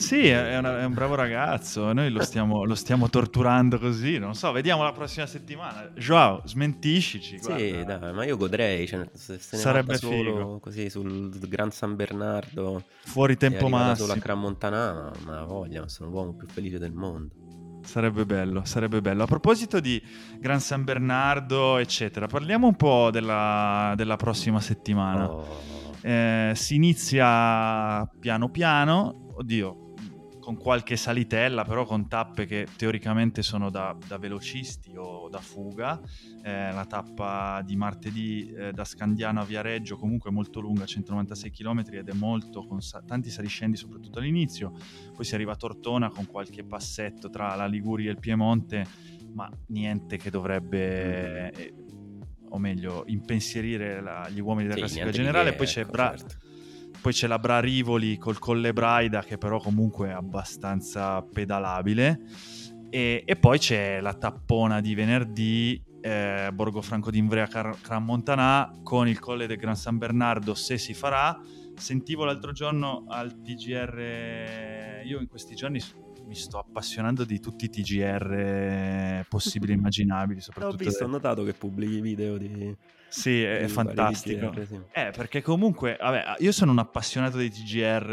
sì, è, una, è, un bravo ragazzo, noi lo stiamo, lo stiamo, torturando così, non so, vediamo la prossima settimana. Joao, smentiscici. Sì, dai, ma io godrei, cioè, se, se Sarebbe solo così sul Gran San Bernardo. Fuori tempo massimo. Sulla Gran Montana, ma voglia, sono l'uomo più felice del mondo. Sarebbe bello, sarebbe bello. A proposito di Gran San Bernardo, eccetera, parliamo un po' della, della prossima settimana. Oh. Eh, si inizia piano piano, oddio, con qualche salitella, però con tappe che teoricamente sono da, da velocisti o da fuga. Eh, la tappa di martedì eh, da Scandiano a Viareggio comunque è molto lunga, 196 km ed è molto con sa- tanti saliscendi soprattutto all'inizio. Poi si arriva a Tortona con qualche passetto tra la Liguria e il Piemonte, ma niente che dovrebbe... Eh, o meglio, impensierire la, gli uomini della sì, classifica generale. Poi c'è Bra- certo poi c'è la Bra Rivoli col Colle Braida che però comunque è abbastanza pedalabile. E, e poi c'è la tappona di venerdì eh, Borgo Franco d'Invrea Cran Montanà con il Colle del Gran San Bernardo se si farà. Sentivo l'altro giorno al TGR, io in questi giorni mi sto appassionando di tutti i TGR possibili e (laughs) immaginabili. Soprattutto Ho visto, ho notato che pubblichi video di sì, è, fantastico. TGR. Eh, perché comunque, vabbè, io sono un appassionato dei TGR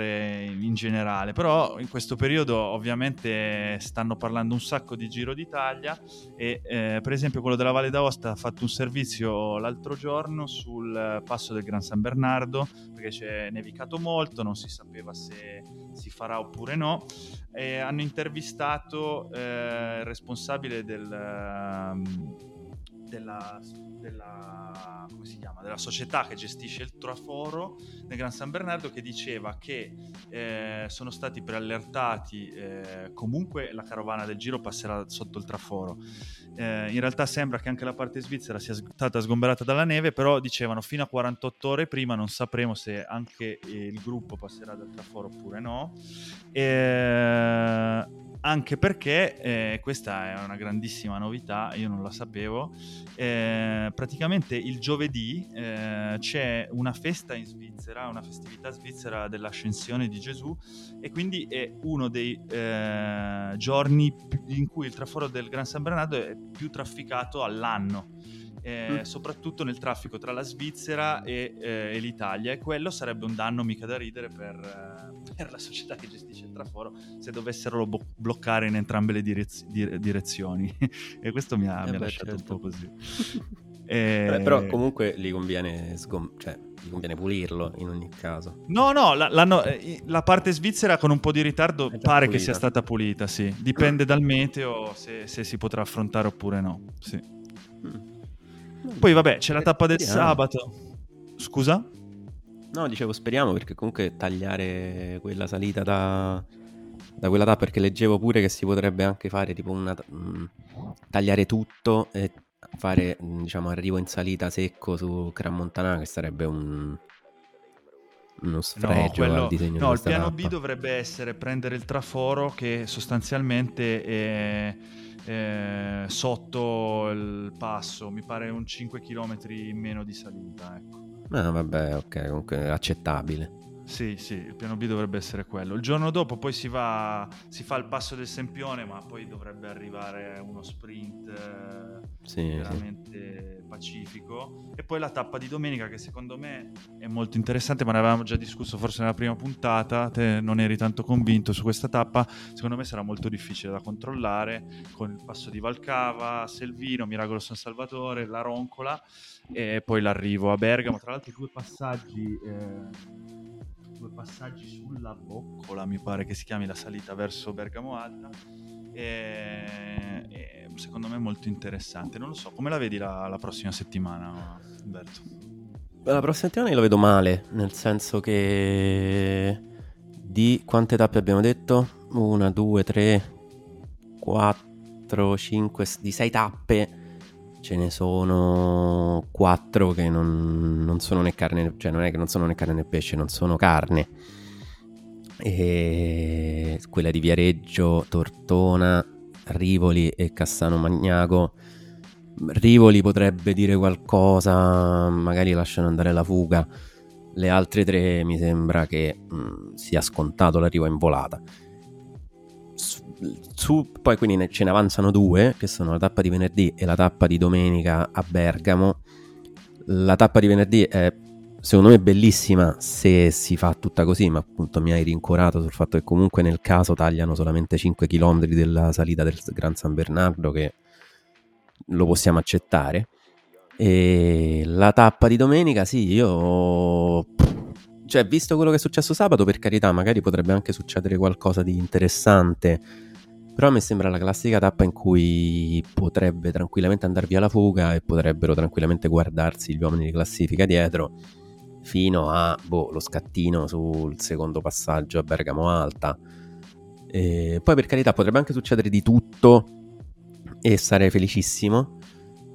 in generale, però in questo periodo ovviamente stanno parlando un sacco di Giro d'Italia e eh, per esempio quello della Valle d'Aosta ha fatto un servizio l'altro giorno sul passo del Gran San Bernardo, perché c'è nevicato molto, non si sapeva se si farà oppure no. E hanno intervistato eh, il responsabile del, ehm, della della, chiama, della, società che gestisce il traforo nel Gran San Bernardo che diceva che eh, sono stati preallertati eh, comunque la carovana del giro passerà sotto il traforo. Eh, in realtà sembra che anche la parte svizzera sia stata sgomberata dalla neve però dicevano fino a 48 ore prima non sapremo se anche il gruppo passerà dal traforo oppure no. E anche perché eh, questa è una grandissima novità, io non la sapevo, eh, praticamente il giovedì eh, c'è una festa in Svizzera, una festività svizzera dell'ascensione di Gesù e quindi è uno dei eh, giorni in cui il traforo del Gran San Bernardo è più trafficato all'anno eh, mm. soprattutto nel traffico tra la Svizzera e, eh, e, l'Italia e quello sarebbe un danno mica da ridere per, eh, per la società che gestisce il traforo se dovessero bo- bloccare in entrambe le direz- dire- direzioni (laughs) e questo mi ha, mi ha beh, lasciato certo. un po' così. (laughs) e... Beh, però comunque gli conviene, sgom- cioè, gli conviene pulirlo in ogni caso. No, no, la, eh, la parte svizzera con un po' di ritardo pare pulita. che sia stata pulita, sì. Dipende dal meteo se, se si potrà affrontare oppure no. Sì. Mm. Poi vabbè, c'è la tappa del sabato. Scusa? No, dicevo speriamo perché comunque tagliare quella salita da, da quella tappa, perché leggevo pure che si potrebbe anche fare tipo una... Mm, tagliare tutto e fare, mm, diciamo, arrivo in salita secco su Cramontana, che sarebbe un, uno sfregio no, quello, disegno no il piano tappa. B dovrebbe essere prendere il traforo che sostanzialmente è eh, sotto il passo, mi pare un 5 km in meno di salita. Ecco. Ah, vabbè, ok, comunque accettabile. Sì, sì, il piano B dovrebbe essere quello. Il giorno dopo poi si va, si fa il passo del Sempione, ma poi dovrebbe arrivare uno sprint eh, sì, veramente sì. pacifico. E poi la tappa di domenica che secondo me è molto interessante, ma ne avevamo già discusso forse nella prima puntata, te non eri tanto convinto su questa tappa, secondo me sarà molto difficile da controllare con il passo di Valcava, Selvino, Miracolo San Salvatore, la Roncola e poi l'arrivo a Bergamo, tra l'altro due passaggi... Eh, due passaggi sulla boccola, mi pare che si chiami la salita verso Bergamo Alta. E, e secondo me molto interessante. Non lo so, come la vedi la, la prossima settimana, Umberto? La prossima settimana io la vedo male, nel senso che di quante tappe abbiamo detto? Una, due, tre, quattro, cinque, di sei tappe ce ne sono quattro che non, non, sono né carne, cioè non è che non sono né carne né pesce, non sono carne. E quella di Viareggio, Tortona, Rivoli e Cassano Magnago. Rivoli potrebbe dire qualcosa, magari lasciano andare la fuga. Le altre tre mi sembra che mh, mm, sia scontato l'arrivo in volata su, poi quindi ce ne avanzano due, che sono la tappa di venerdì e la tappa di domenica a Bergamo. La tappa di venerdì è secondo me bellissima se si fa tutta così, ma appunto mi hai rincuorato sul fatto che comunque nel caso tagliano solamente 5 km della salita del Gran San Bernardo, che lo possiamo accettare. E la tappa di domenica, sì, io... Cioè, visto quello che è successo sabato, per carità, magari potrebbe anche succedere qualcosa di interessante però a me sembra la classica tappa in cui potrebbe tranquillamente andare via la fuga e potrebbero tranquillamente guardarsi gli uomini di classifica dietro fino a boh, lo scattino sul secondo passaggio a Bergamo Alta. E poi per carità potrebbe anche succedere di tutto e sarei felicissimo.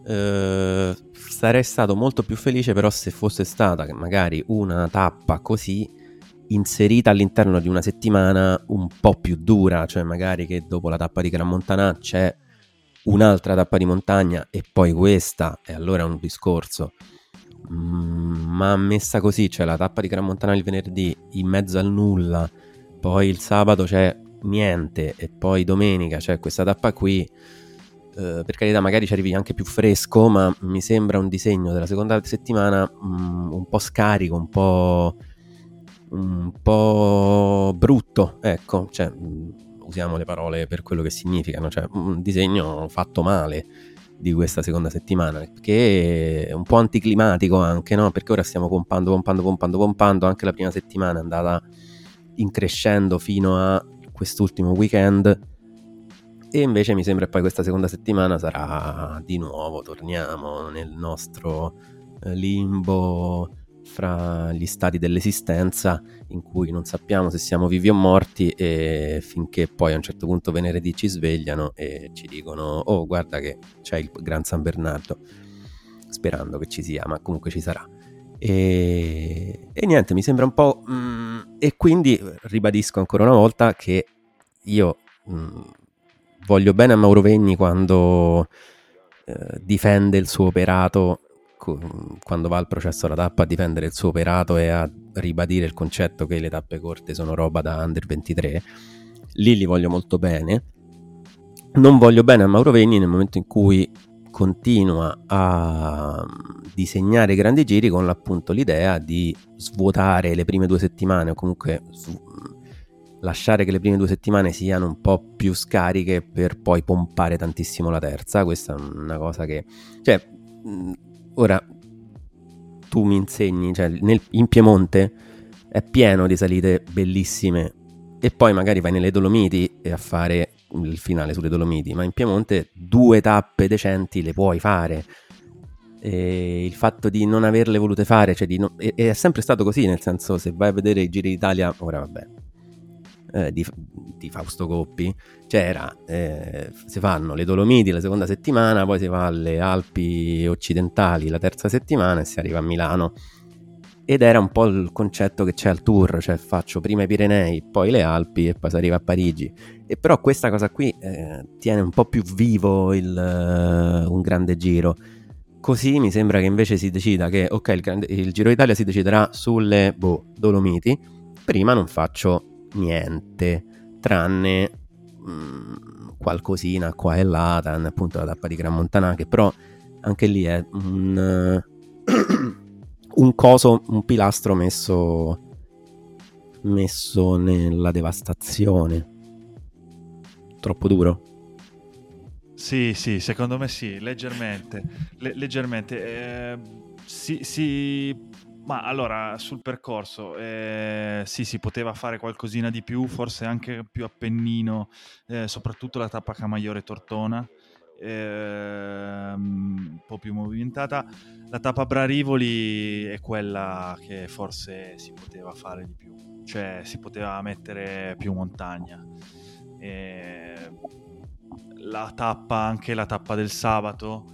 Eh, sarei stato molto più felice però se fosse stata magari una tappa così inserita all'interno di una settimana un po' più dura, cioè magari che dopo la tappa di Gran Montana c'è un'altra tappa di montagna e poi questa, e allora è un discorso. Mm, ma messa così, cioè la tappa di Gran Montana il venerdì in mezzo al nulla, poi il sabato c'è niente e poi domenica c'è questa tappa qui. Uh, per carità, magari ci arrivi anche più fresco, ma mi sembra un disegno della seconda settimana um, un po' scarico, un po' un po' brutto, ecco, cioè, mm, usiamo le parole per quello che significano, cioè un disegno fatto male di questa seconda settimana, che è un po' anticlimatico anche, no? Perché ora stiamo pompando, pompando, pompando, pompando, anche la prima settimana è andata increscendo fino a quest'ultimo weekend e invece mi sembra poi questa seconda settimana sarà di nuovo, torniamo nel nostro eh, limbo fra gli stati dell'esistenza in cui non sappiamo se siamo vivi o morti e finché poi a un certo punto venerdì ci svegliano e ci dicono oh guarda che c'è il Gran San Bernardo sperando che ci sia ma comunque ci sarà. E, e niente mi sembra un po' mm, e quindi ribadisco ancora una volta che io mm, voglio bene a Mauro Vegni quando eh, difende il suo operato quando va al processo alla tappa a difendere il suo operato e a ribadire il concetto che le tappe corte sono roba da under 23, lì li voglio molto bene. Non voglio bene a Mauro Vegni nel momento in cui continua a disegnare grandi giri con appunto l'idea di svuotare le prime due settimane o comunque lasciare che le prime due settimane siano un po' più scariche per poi pompare tantissimo la terza. Questa è una cosa che... Cioè, Ora, tu mi insegni, cioè nel, in Piemonte è pieno di salite bellissime e poi magari vai nelle Dolomiti e a fare il finale sulle Dolomiti, ma in Piemonte due tappe decenti le puoi fare. E il fatto di non averle volute fare, cioè no, è, è sempre stato così, nel senso se vai a vedere i Giri d'Italia, ora vabbè, eh, di, di, Fausto Coppi, c'era, eh, si fanno le Dolomiti la seconda settimana, poi si va alle Alpi occidentali la terza settimana e si arriva a Milano. ed era un po' il concetto che c'è al tour, cioè faccio prima i Pirenei, poi le Alpi e poi si arriva a Parigi. E però questa cosa qui eh, tiene un po' più vivo il, uh, un grande giro. Così mi sembra che invece si decida che, ok, il, il Giro d'Italia si deciderà sulle boh, Dolomiti, prima non faccio niente, tranne mh, mm, qualcosina qua e là, tranne appunto la tappa di Gran Montana, che però anche lì è un... (coughs) Un coso, un pilastro messo, messo nella devastazione. Troppo duro? Sì, sì, secondo me sì, leggermente. Le- leggermente. Eh, sì, sì, ma allora sul percorso eh, sì, si poteva fare qualcosina di più, forse anche più appennino, eh, soprattutto la tappa Camaiore Tortona ehm, un po' più movimentata. La tappa Brarivoli è quella che forse si poteva fare di più, cioè si poteva mettere più montagna. E la tappa, anche la tappa del sabato,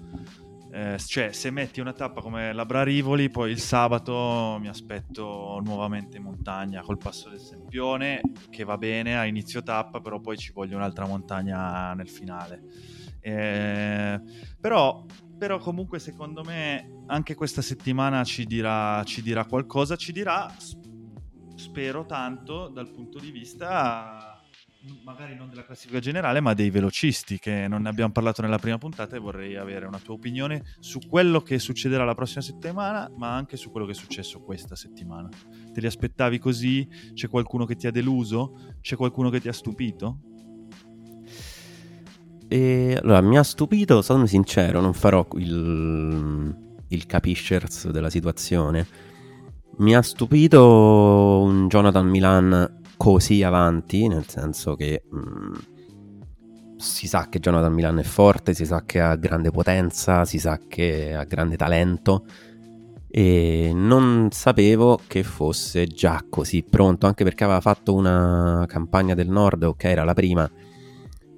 eh, cioè se metti una tappa come la Brarivoli, poi il sabato mi aspetto nuovamente in montagna col passo del Sempione, che va bene a inizio tappa, però poi ci voglio un'altra montagna nel finale. Eh, però, però, comunque secondo me anche questa settimana ci dirà, ci dirà qualcosa, ci dirà, spero tanto dal punto di vista magari non della classifica generale, ma dei velocisti, che non ne abbiamo parlato nella prima puntata e vorrei avere una tua opinione su quello che succederà la prossima settimana, ma anche su quello che è successo questa settimana. Te li aspettavi così? C'è qualcuno che ti ha deluso? C'è qualcuno che ti ha stupito? E allora mi ha stupito, sono sincero, non farò il, il capishers della situazione. Mi ha stupito un Jonathan Milan così avanti, nel senso che mh, mm, si sa che Jonathan Milan è forte, si sa che ha grande potenza, si sa che ha grande talento e non sapevo che fosse già così pronto, anche perché aveva fatto una campagna del nord, ok, era la prima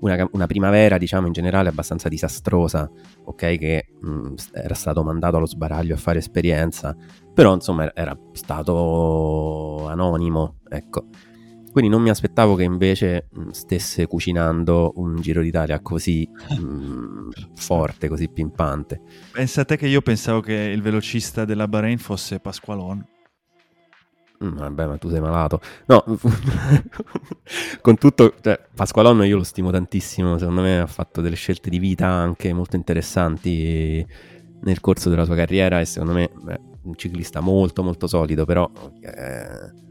una, una, primavera, diciamo, in generale abbastanza disastrosa, ok? Che mh, era stato mandato allo sbaraglio a fare esperienza, però insomma era stato anonimo, ecco. Quindi non mi aspettavo che invece mh, stesse cucinando un Giro d'Italia così (laughs) mh, forte, così pimpante. Pensate che io pensavo che il velocista della Bahrain fosse Pasqualone. Mm, vabbè, ma tu sei malato. No, (laughs) con tutto, cioè, Pasqualonno io lo stimo tantissimo, secondo me ha fatto delle scelte di vita anche molto interessanti nel corso della sua carriera e secondo me è un ciclista molto molto solido, però... Eh...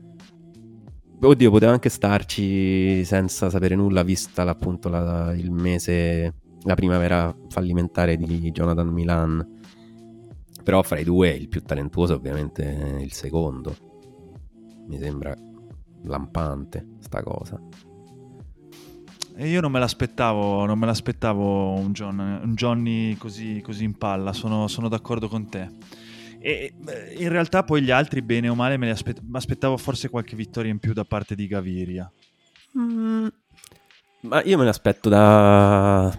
Oddio, poteva anche starci senza sapere nulla, vista appunto la, il mese, la primavera fallimentare di Jonathan Milan. Però fra i due il più talentuoso ovviamente è il secondo mi sembra lampante sta cosa. E io non me l'aspettavo, non me l'aspettavo un, John, un Johnny così, così, in palla, sono, sono, d'accordo con te. E in realtà poi gli altri, bene o male, me li aspett- aspettavo forse qualche vittoria in più da parte di Gaviria. Mm, ma io me l'aspetto da,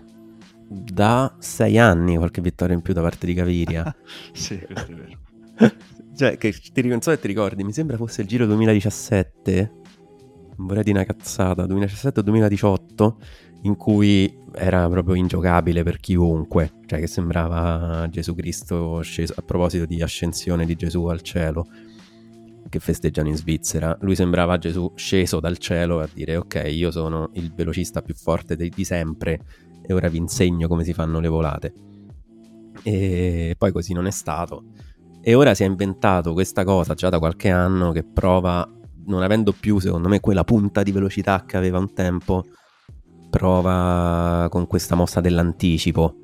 da sei anni qualche vittoria in più da parte di Gaviria. (laughs) sì, questo è vero. (laughs) Cioè, che ti, non so se ti ricordi, mi sembra fosse il giro 2017, non vorrei dire una cazzata, 2017 o 2018, in cui era proprio ingiocabile per chiunque, cioè che sembrava Gesù Cristo sceso, a proposito di ascensione di Gesù al cielo, che festeggiano in Svizzera, lui sembrava Gesù sceso dal cielo a dire ok, io sono il velocista più forte di, di sempre e ora vi insegno come si fanno le volate. E poi così non è stato. E ora si è inventato questa cosa già da qualche anno che prova, non avendo più secondo me quella punta di velocità che aveva un tempo, prova con questa mossa dell'anticipo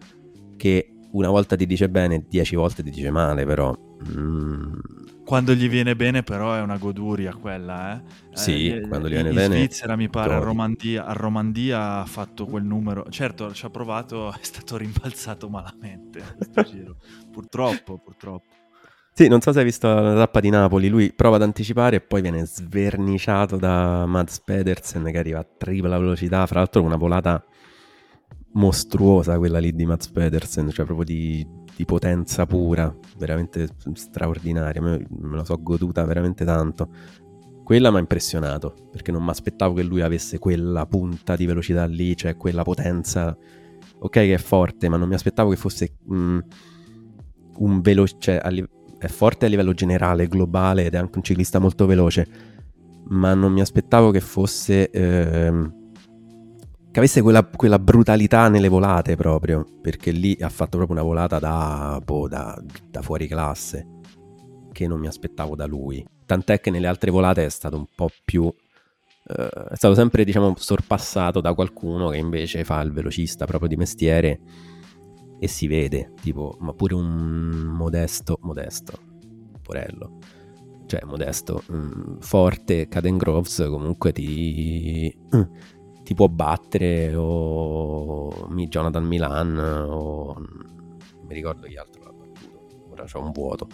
che una volta ti dice bene, dieci volte ti dice male però. Mm. Quando gli viene bene però è una goduria quella, eh? Sì, eh, quando gli viene in bene. In Svizzera mi pare, a Romandia, a Romandia, ha fatto quel numero. Certo, ci ha provato, (laughs) è stato rimbalzato malamente. (laughs) Purtroppo, purtroppo. Sì, non so se hai visto la tappa di Napoli, lui prova ad anticipare e poi viene sverniciato da Mads Pedersen che arriva a tripla velocità, fra l'altro una volata mostruosa quella lì di Mads Pedersen, cioè proprio di di potenza pura, veramente straordinaria, me, me la so goduta veramente tanto. Quella mi ha impressionato, perché non mi aspettavo che lui avesse quella punta di velocità lì, cioè quella potenza. Ok che è forte, ma non mi aspettavo che fosse mm, un veloce... Cioè, è forte a livello generale, globale, ed è anche un ciclista molto veloce, ma non mi aspettavo che fosse... Ehm, che avesse quella, quella, brutalità nelle volate proprio, perché lì ha fatto proprio una volata da, boh, da, da fuori classe, che non mi aspettavo da lui. Tant'è che nelle altre volate è stato un po' più... Eh, è stato sempre, diciamo, sorpassato da qualcuno che invece fa il velocista proprio di mestiere e si vede, tipo, ma pure un modesto, modesto, porello, cioè modesto, mh, mm, forte, Caden Groves comunque ti (clears throat) ti può battere o Jonathan Milan o non mi ricordo chi altro l'ha battuto. Ora c'ho un vuoto.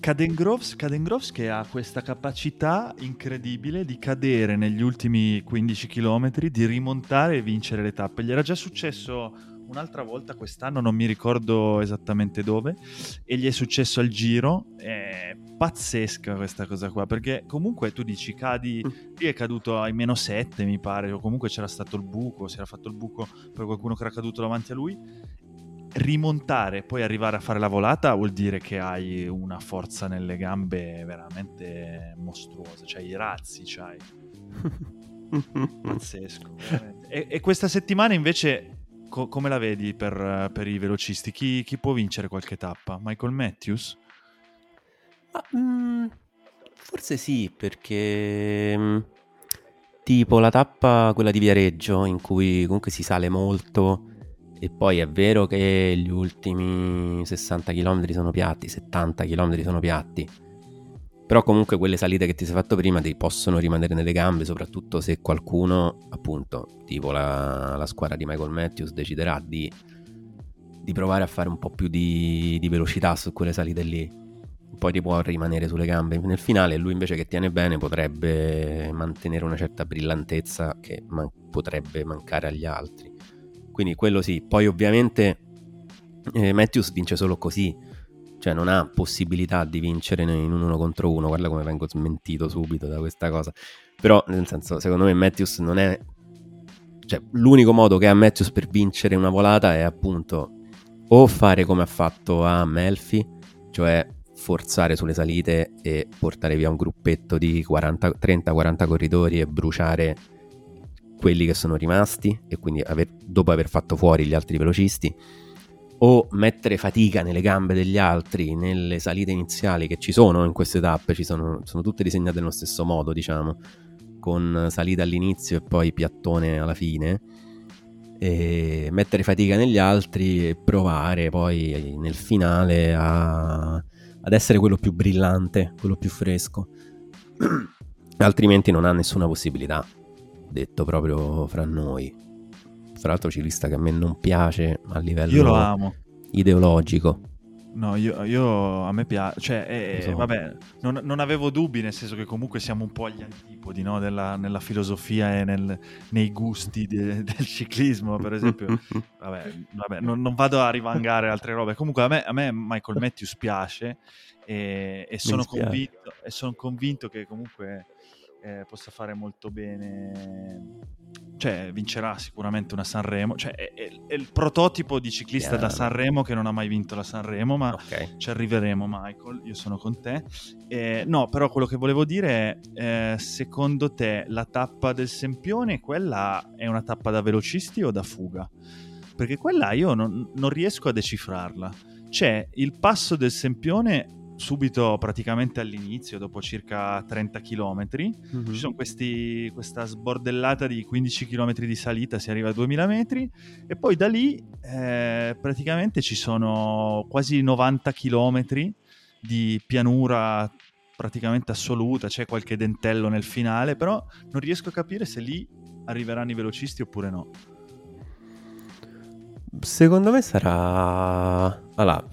Caden Groves, Caden Groves che ha questa capacità incredibile di cadere negli ultimi 15 km, di rimontare e vincere le tappe. Gli era già successo un'altra volta quest'anno, non mi ricordo esattamente dove, e gli è successo al giro. È pazzesca questa cosa qua, perché comunque tu dici cadi, mm. lì è caduto ai meno 7 mi pare, o comunque c'era stato il buco, si era fatto il buco per qualcuno che era caduto davanti a lui. Rimontare e poi arrivare a fare la volata vuol dire che hai una forza nelle gambe veramente mostruosa, cioè i razzi c'hai. (laughs) Pazzesco. E, e, questa settimana invece co- come la vedi per, per i velocisti? Chi, chi, può vincere qualche tappa? Michael Matthews? Ma, mm, forse sì, perché mm, tipo la tappa, quella di Viareggio, in cui comunque si sale molto e poi è vero che gli ultimi 60 km sono piatti, 70 km sono piatti però comunque quelle salite che ti sei fatto prima ti possono rimanere nelle gambe, soprattutto se qualcuno, appunto, tipo la, la squadra di Michael Matthews, deciderà di, di, provare a fare un po' più di, di velocità su quelle salite lì. Poi ti può rimanere sulle gambe. Nel finale lui invece che tiene bene potrebbe mantenere una certa brillantezza che man- potrebbe mancare agli altri. Quindi quello sì. Poi ovviamente eh, Matthews vince solo così cioè non ha possibilità di vincere in un uno contro uno, guarda come vengo smentito subito da questa cosa. Però, nel senso, secondo me Matthews non è... Cioè, l'unico modo che ha Matthews per vincere una volata è appunto o fare come ha fatto a Melfi, cioè forzare sulle salite e portare via un gruppetto di 30-40 corridori e bruciare quelli che sono rimasti e quindi aver, dopo aver fatto fuori gli altri velocisti o mettere fatica nelle gambe degli altri nelle salite iniziali che ci sono in queste tappe, ci sono, sono tutte disegnate nello stesso modo, diciamo, con salita all'inizio e poi piattone alla fine. E mettere fatica negli altri e provare poi nel finale a, ad essere quello più brillante, quello più fresco. (clears throat) Altrimenti non ha nessuna possibilità, detto proprio fra noi fra l'altro ciclista che a me non piace a livello io lo amo. ideologico. No, io, io, a me piace, cioè, eh, so. vabbè, non, non, avevo dubbi, nel senso che comunque siamo un po' agli antipodi, no? Della, nella filosofia e nel, nei gusti de, (laughs) del ciclismo, per esempio. (laughs) vabbè, vabbè non, non, vado a rivangare altre robe. Comunque a me, a me Michael Matthews piace e, e, sono convinto, e sono convinto che comunque eh, possa fare molto bene, cioè vincerà sicuramente una Sanremo, cioè è, è, è il prototipo di ciclista yeah. da Sanremo che non ha mai vinto la Sanremo, ma okay. ci arriveremo Michael, io sono con te. Eh, no, però quello che volevo dire è, eh, secondo te la tappa del Sempione, quella è una tappa da velocisti o da fuga? Perché quella io non, non riesco a decifrarla. C'è il passo del Sempione subito praticamente all'inizio, dopo circa 30 km, mm-hmm. ci sono questi, questa sbordellata di 15 km di salita, si arriva a 2000 metri e poi da lì eh, praticamente ci sono quasi 90 km di pianura praticamente assoluta, c'è qualche dentello nel finale, però non riesco a capire se lì arriveranno i velocisti oppure no. Secondo me sarà... Allora,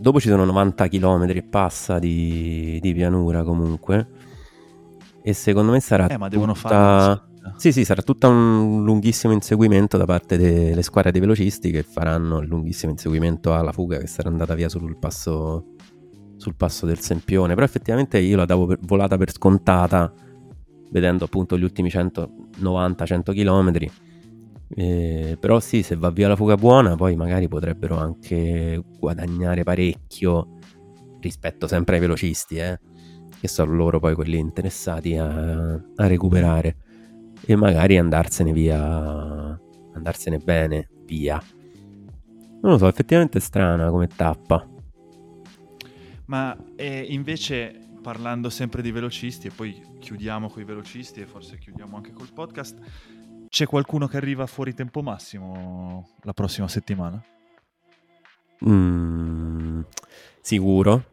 dopo ci sono 90 km e passa di, di, pianura comunque. E secondo me sarà. Eh, ma devono tutta... fare. Sì, sì, sarà tutto un lunghissimo inseguimento da parte delle squadre dei velocisti che faranno il lunghissimo inseguimento alla fuga che sarà andata via sul passo, sul passo del Sempione. Però effettivamente io la davo per, volata per scontata, vedendo appunto gli ultimi 190-100 km. Eh, però sì, se va via la fuga buona, poi magari potrebbero anche guadagnare parecchio rispetto sempre ai velocisti, eh che sono loro poi quelli interessati a, a recuperare e magari andarsene via, andarsene bene via. Non lo so, effettivamente è strana come tappa. Ma eh, invece parlando sempre di velocisti e poi chiudiamo con i velocisti e forse chiudiamo anche col podcast, c'è qualcuno che arriva fuori tempo massimo la prossima settimana? Mm, sicuro,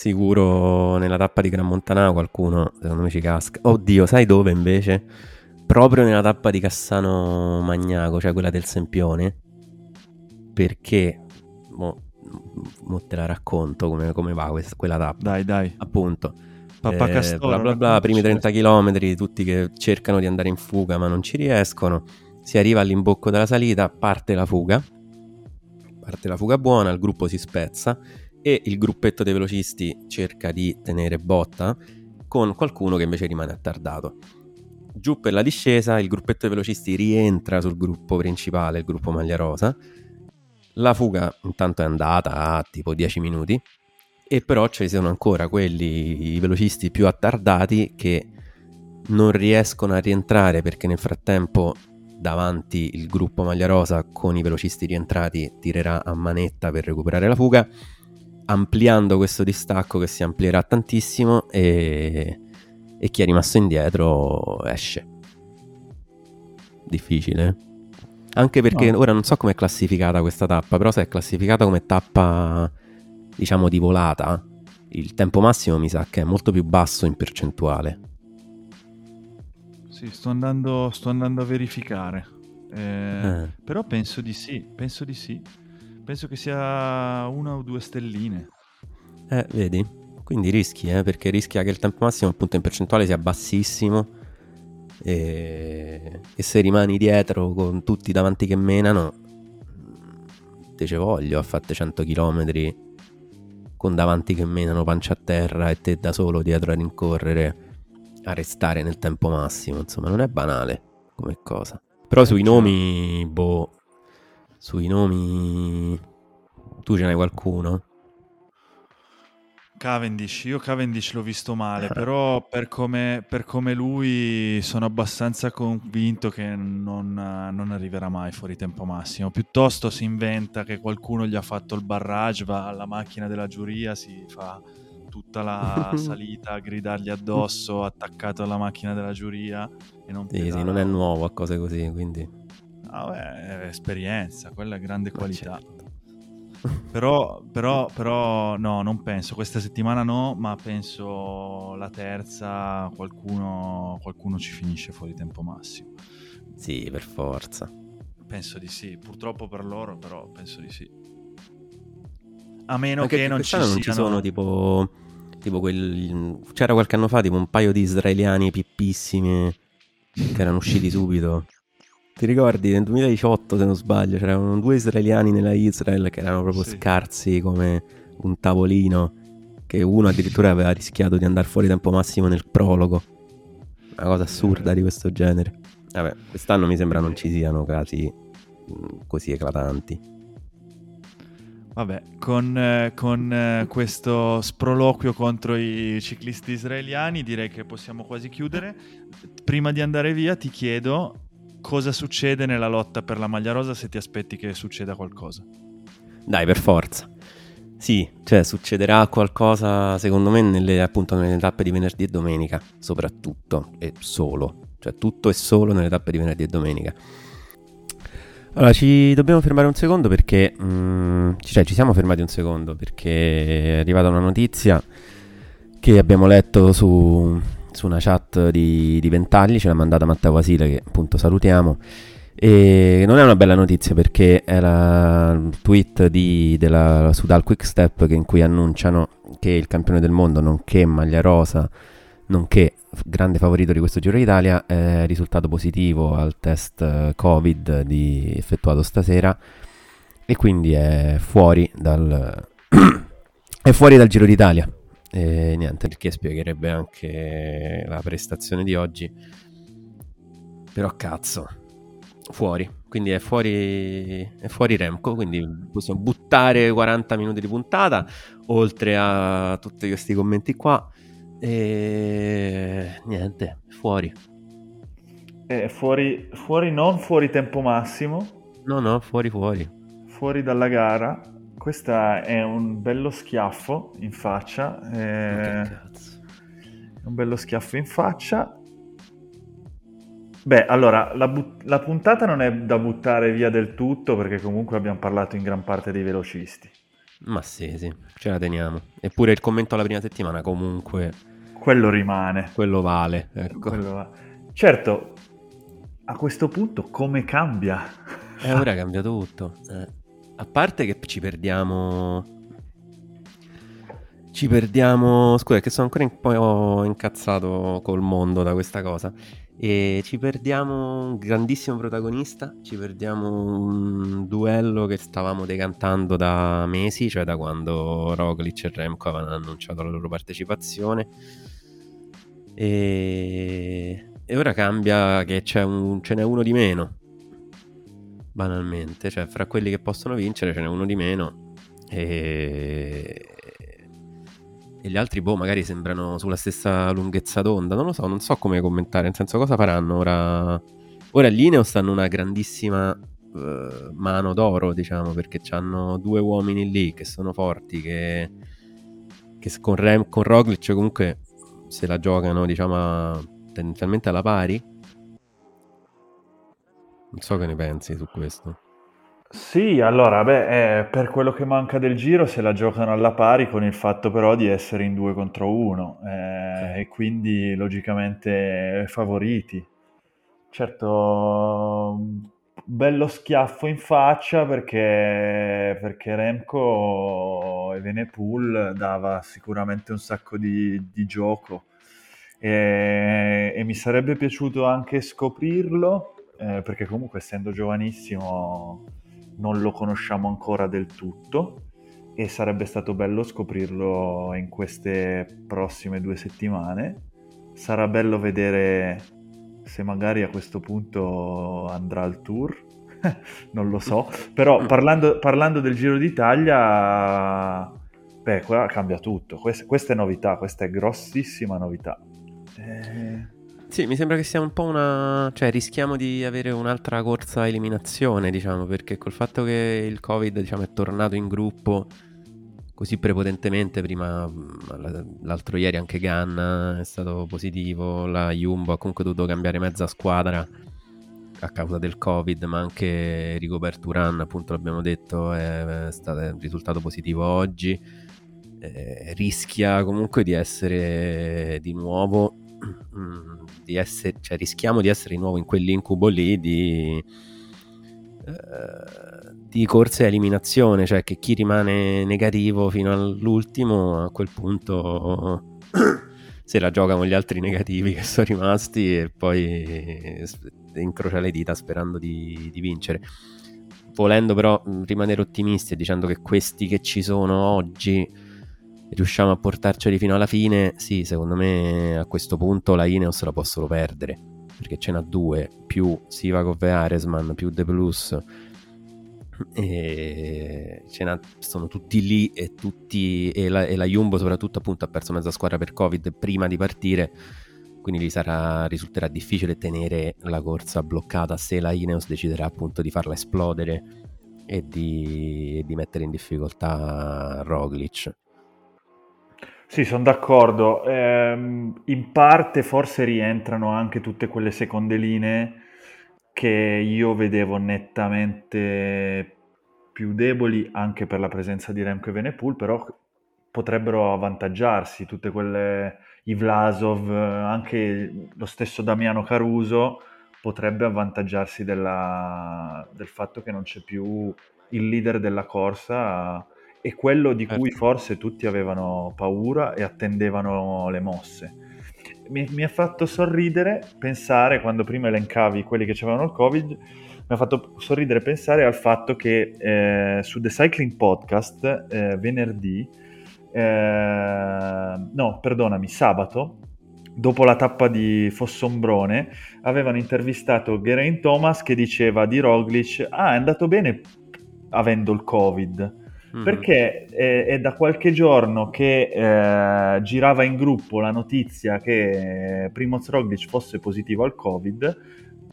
Sicuro nella tappa di Gran Montanà qualcuno secondo me ci casca. Oddio, sai dove invece? Proprio nella tappa di Cassano Magnaco, cioè quella del Sempione. Perché mo, mo te la racconto come, come va questa, quella tappa. Dai, dai. Appunto. Papà eh, Castoro, bla bla bla, primi 30 km, tutti che cercano di andare in fuga ma non ci riescono. Si arriva all'imbocco della salita, parte la fuga. Parte la fuga buona, il gruppo si spezza e il gruppetto dei velocisti cerca di tenere botta con qualcuno che invece rimane attardato. Giù per la discesa il gruppetto dei velocisti rientra sul gruppo principale, il gruppo maglia rosa. La fuga intanto è andata a tipo 10 minuti e però ci sono ancora quelli, i velocisti più attardati che non riescono a rientrare perché nel frattempo davanti il gruppo maglia rosa con i velocisti rientrati tirerà a manetta per recuperare la fuga ampliando questo distacco che si amplierà tantissimo e, e chi è rimasto indietro esce. Difficile. Eh? Anche perché no. ora non so come è classificata questa tappa, però se è classificata come tappa, diciamo, di volata, il tempo massimo mi sa che è molto più basso in percentuale. Sì, sto andando, sto andando a verificare. Eh, eh. Però penso di sì, penso di sì. Penso che sia una o due stelline. Eh, vedi? Quindi rischi, eh, perché rischia che il tempo massimo appunto in percentuale sia bassissimo e, e se rimani dietro con tutti davanti che menano, te ce voglio a fatte 100 km con davanti che menano pancia a terra e te da solo dietro a rincorrere a restare nel tempo massimo, insomma non è banale come cosa. Però sui nomi, boh, sui nomi... Tu ce n'hai qualcuno? Cavendish, io Cavendish l'ho visto male, eh. però per come, per come, lui sono abbastanza convinto che non, non, arriverà mai fuori tempo massimo. Piuttosto si inventa che qualcuno gli ha fatto il barrage, va alla macchina della giuria, si fa tutta la (laughs) salita a gridargli addosso, attaccato alla macchina della giuria. E non sì, sì, non è nuovo a cose così, quindi... Ah, beh, è esperienza, quella è grande qualità. Certo. Però, però, però, no, non penso. Questa settimana no, ma penso la terza qualcuno, qualcuno ci finisce fuori tempo massimo. Sì, per forza. Penso di sì. Purtroppo per loro, però penso di sì. A meno Anche che non ci, non ci sono tipo, tipo quel... C'era qualche anno fa tipo un paio di israeliani pippissimi che erano usciti subito. Ti ricordi nel 2018, se non sbaglio, c'erano due israeliani nella Israel che erano proprio sì. scarsi come un tavolino. Che uno addirittura aveva rischiato di andare fuori tempo massimo nel prologo. Una cosa assurda di questo genere. Vabbè, quest'anno mi sembra non ci siano casi così eclatanti. Vabbè, con, eh, con eh, questo sproloquio contro i ciclisti israeliani direi che possiamo quasi chiudere. Prima di andare via ti chiedo cosa succede nella lotta per la maglia rosa se ti aspetti che succeda qualcosa. Dai, per forza. Sì, cioè succederà qualcosa secondo me nelle, appunto nelle tappe di venerdì e domenica, soprattutto e solo, cioè tutto e solo nelle tappe di venerdì e domenica. Allora, ci dobbiamo fermare un secondo perché, mm, cioè ci siamo fermati un secondo perché è arrivata una notizia che abbiamo letto su, su una chat di, di Ventagli, ce l'ha mandata Matteo Vasile che appunto salutiamo. E non è una bella notizia perché era il tweet di, della Sudal Quick Step in cui annunciano che il campione del mondo, nonché maglia rosa nonché grande favorito di questo Giro d'Italia, è risultato positivo al test eh, Covid di, effettuato stasera e quindi è fuori dal, (coughs) è fuori dal Giro d'Italia. E niente, perché spiegherebbe anche la prestazione di oggi. Però cazzo, fuori. Quindi è fuori, è fuori Remco, quindi possiamo buttare 40 minuti di puntata, oltre a tutti questi commenti qua. E niente, fuori. Eh, fuori, fuori non fuori tempo massimo. No, no, fuori, fuori. Fuori dalla gara. Questo è un bello schiaffo in faccia. Eh, un bello schiaffo in faccia. Beh, allora, la, but- la puntata non è da buttare via del tutto perché comunque abbiamo parlato in gran parte dei velocisti. Ma sì, sì, ce la teniamo. Eppure il commento alla prima settimana comunque Quello rimane. quello vale. Ecco. Quello va- Certo, a questo punto come cambia? E ora cambia tutto. Eh. A parte che ci perdiamo. Ci perdiamo. Scusa, che sono ancora un po' incazzato col mondo da questa cosa. E ci perdiamo un grandissimo protagonista. Ci perdiamo un duello che stavamo decantando da mesi, cioè da quando Roglic e Remco avevano annunciato la loro partecipazione. E, e ora cambia che un- ce n'è uno di meno banalmente, cioè fra quelli che possono vincere ce n'è uno di meno e... e gli altri boh magari sembrano sulla stessa lunghezza d'onda, non lo so, non so come commentare, nel senso cosa faranno ora? Ora gli Ineos hanno una grandissima eh, mano d'oro, diciamo, perché hanno due uomini lì che sono forti, che, che con, Rem, con Roglic comunque se la giocano, diciamo, tendenzialmente alla pari. Non so che ne pensi su questo. Sì, allora, beh, eh, per quello che manca del giro se la giocano alla pari con il fatto però di essere in due contro uno eh, e quindi logicamente favoriti. Certo, bello schiaffo in faccia perché, perché Remco e Venepool dava sicuramente un sacco di, di gioco e, e mi sarebbe piaciuto anche scoprirlo eh, perché comunque essendo giovanissimo non lo conosciamo ancora del tutto e sarebbe stato bello scoprirlo in queste prossime due settimane. Sarà bello vedere se magari a questo punto andrà al tour, (laughs) non lo so, però parlando, parlando del Giro d'Italia, beh, qua cambia tutto, questa, questa è novità, questa è grossissima novità. Eh, Sì, mi sembra che sia un po' una... cioè rischiamo di avere un'altra corsa a eliminazione, diciamo, perché col fatto che il Covid, diciamo, è tornato in gruppo così prepotentemente, prima l'altro ieri anche Ganna è stato positivo, la Jumbo ha comunque dovuto cambiare mezza squadra a causa del Covid, ma anche Rigoberto Urán, appunto l'abbiamo detto, è, stato risultato positivo oggi. Eh, rischia comunque di essere di nuovo di essere, cioè rischiamo di essere di nuovo in quell'incubo lì di, eh, di corse a eliminazione, cioè che chi rimane negativo fino all'ultimo a quel punto (coughs) se la gioca con gli altri negativi che sono rimasti e poi incrocia le dita sperando di, di vincere. Volendo però rimanere ottimisti e dicendo che questi che ci sono oggi riusciamo a portarceli fino alla fine, sì, secondo me a questo punto la Ineos la può solo perdere, perché ce n'ha due, più Sivakov e Aresman, più De Plus, e ce n'ha- sono tutti lì e, tutti, e, la, e la Jumbo soprattutto appunto ha perso mezza squadra per Covid prima di partire, quindi gli sarà, risulterà difficile tenere la corsa bloccata se la Ineos deciderà appunto di farla esplodere e di, di mettere in difficoltà Roglic. Sì, sono d'accordo. Ehm, in parte forse rientrano anche tutte quelle seconde linee che io vedevo nettamente più deboli anche per la presenza di Remco e Venepool, però potrebbero avvantaggiarsi tutte quelle i Vlasov, anche lo stesso Damiano Caruso potrebbe avvantaggiarsi della- del fatto che non c'è più il leader della corsa e quello di cui Certo. forse tutti avevano paura e attendevano le mosse. mi, mi, ha fatto sorridere pensare, quando prima elencavi quelli che avevano il Covid, mi ha fatto sorridere pensare al fatto che eh, su The Cycling Podcast eh, venerdì, eh, no, perdonami, sabato, dopo la tappa di Fossombrone, avevano intervistato Geraint Thomas che diceva di Roglic, ah è andato bene avendo il Covid mm-hmm. perché è, è, da qualche giorno che eh, girava in gruppo la notizia che Primoz Roglic fosse positivo al Covid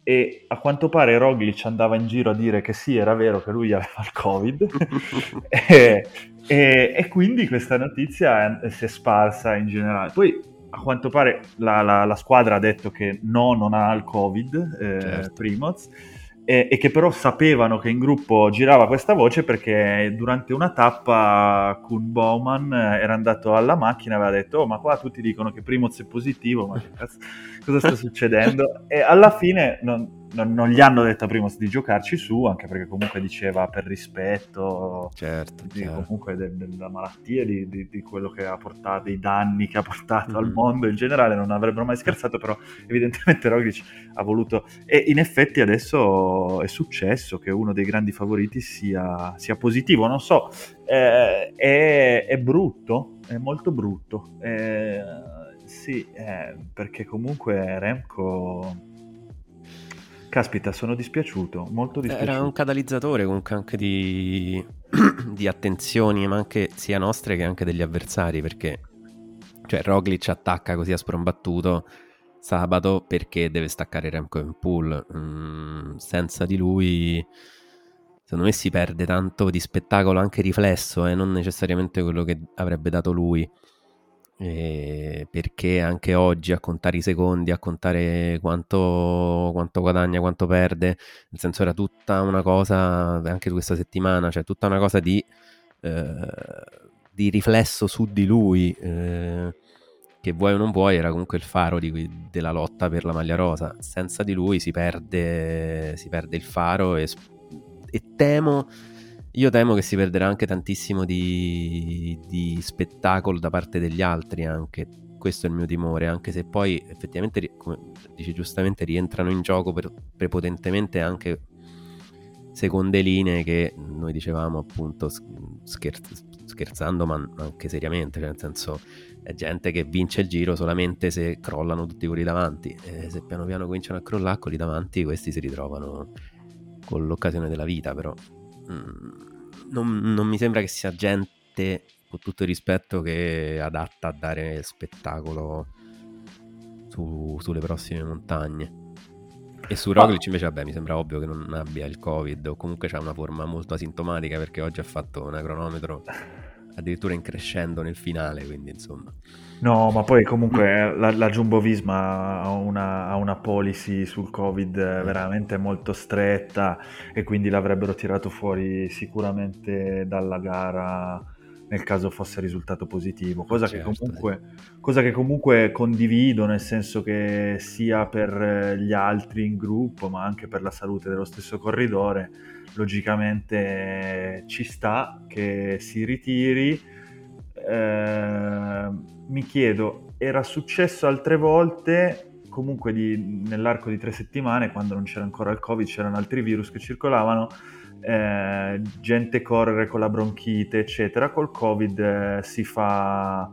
e a quanto pare Roglic andava in giro a dire che sì, era vero che lui aveva il Covid (laughs) (laughs) e, e, e, quindi questa notizia si è sparsa in generale. Poi a quanto pare la, la, la, squadra ha detto che no, non ha il Covid, eh, certo. Primoz e, e, che però sapevano che in gruppo girava questa voce perché durante una tappa Kuhn Bowman era andato alla macchina e aveva detto oh ma qua tutti dicono che Primoz è positivo ma che cazzo, cosa sta (laughs) succedendo? E alla fine non, non, non, gli hanno detto a Primos di giocarci su, anche perché comunque diceva per rispetto certo, di, certo. comunque de, de, della malattia, di, di, di, quello che ha portato, dei danni che ha portato mm-hmm. al mondo in generale, non avrebbero mai scherzato, però evidentemente Roglic ha voluto... E in effetti adesso è successo che uno dei grandi favoriti sia, sia positivo, non so, eh, è, è, brutto, è molto brutto. Eh, sì, eh, perché comunque Remco Caspita, sono dispiaciuto, molto dispiaciuto. Era un catalizzatore comunque anche di, (clears throat) di attenzioni, ma anche sia nostre che anche degli avversari, perché cioè Roglic attacca così a sprombattuto sabato perché deve staccare Remco in pool. Mm, senza di lui, secondo me, si perde tanto di spettacolo anche riflesso e eh, non necessariamente quello che avrebbe dato lui. Eh, perché anche oggi a contare i secondi, a contare quanto, quanto, guadagna, quanto perde, nel senso era tutta una cosa, anche questa settimana, cioè tutta una cosa di, eh, di riflesso su di lui, eh, che vuoi o non vuoi, era comunque il faro di, della lotta per la maglia rosa. Senza di lui si perde, si perde il faro e, e temo io temo che si perderà anche tantissimo di, di spettacolo da parte degli altri anche. Questo è il mio timore, anche se poi effettivamente, come dice giustamente, rientrano in gioco per, prepotentemente anche seconde linee che noi dicevamo appunto scherz- scherzando ma anche seriamente, cioè nel senso è gente che vince il giro solamente se crollano tutti quelli davanti e se piano piano cominciano a crollare quelli davanti questi si ritrovano con l'occasione della vita però mm, non, non mi sembra che sia gente, con tutto il rispetto, che è adatta a dare spettacolo su, sulle prossime montagne. E su Roglic invece, vabbè, mi sembra ovvio che non abbia il Covid o comunque c'ha una forma molto asintomatica perché oggi ha fatto un cronometro addirittura in crescendo nel finale, quindi insomma. No, ma poi comunque la, la Jumbo Visma ha una, ha una, policy sul Covid veramente molto stretta e quindi l'avrebbero tirato fuori sicuramente dalla gara nel caso fosse risultato positivo, cosa, certo. che comunque, cosa, che comunque, condivido, nel senso che sia per gli altri in gruppo, ma anche per la salute dello stesso corridore, logicamente ci sta che si ritiri. Eh, mi chiedo, era successo altre volte, comunque di, nell'arco di tre settimane, quando non c'era ancora il Covid, c'erano altri virus che circolavano, eh, gente correre con la bronchite, eccetera. Col Covid eh, si fa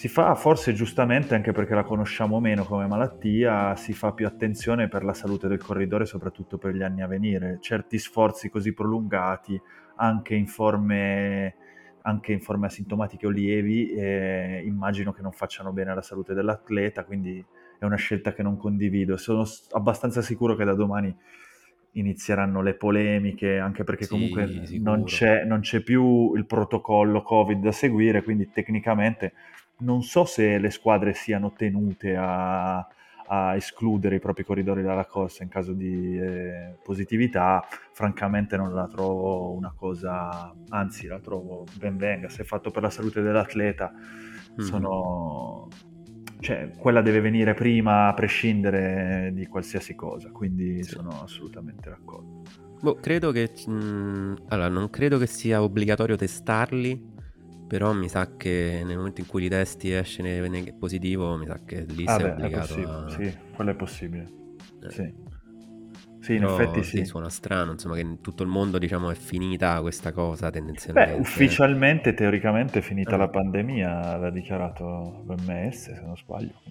si fa forse giustamente anche perché la conosciamo meno come malattia, si fa più attenzione per la salute del corridore, soprattutto per gli anni a venire. Certi sforzi così prolungati, anche in forme, anche in forme asintomatiche o lievi, eh, immagino che non facciano bene alla salute dell'atleta, quindi è una scelta che non condivido. Sono abbastanza sicuro che da domani inizieranno le polemiche, anche perché sì, comunque non c'è, non c'è, più il protocollo Covid da seguire, quindi tecnicamente non so se le squadre siano tenute a, a escludere i propri corridori dalla corsa in caso di eh, positività, francamente non la trovo una cosa, anzi la trovo ben venga, se è fatto per la salute dell'atleta, mm. sono... Cioè, quella deve venire prima a prescindere di qualsiasi cosa, quindi sì. sono assolutamente d'accordo. Boh, credo che... Mh, allora, non credo che sia obbligatorio testarli, però mi sa che nel momento in cui li testi esce ne- positivo, mi sa che lì Ah sei beh, è obbligato a... sì, quello è possibile. eh. Sì, sì, in effetti sì, sì. suona strano, insomma, che in tutto il mondo, diciamo, è finita questa cosa Beh, tendenzialmente. ufficialmente, teoricamente è finita Eh. la pandemia, l'ha dichiarato l'OMS, se non sbaglio.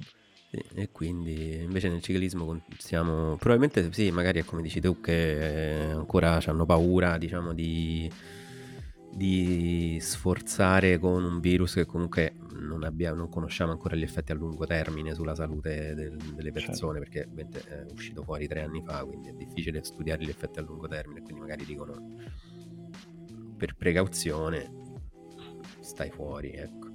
E quindi invece nel ciclismo siamo probabilmente sì, magari è come dici tu che eh, ancora hanno paura, diciamo, di, di sforzare con un virus che comunque non, abbiamo, non conosciamo ancora gli effetti a lungo termine sulla salute del- delle Certo. persone, perché ovviamente è uscito fuori tre anni fa, quindi è difficile studiare gli effetti a lungo termine, quindi magari dicono per precauzione stai fuori, ecco.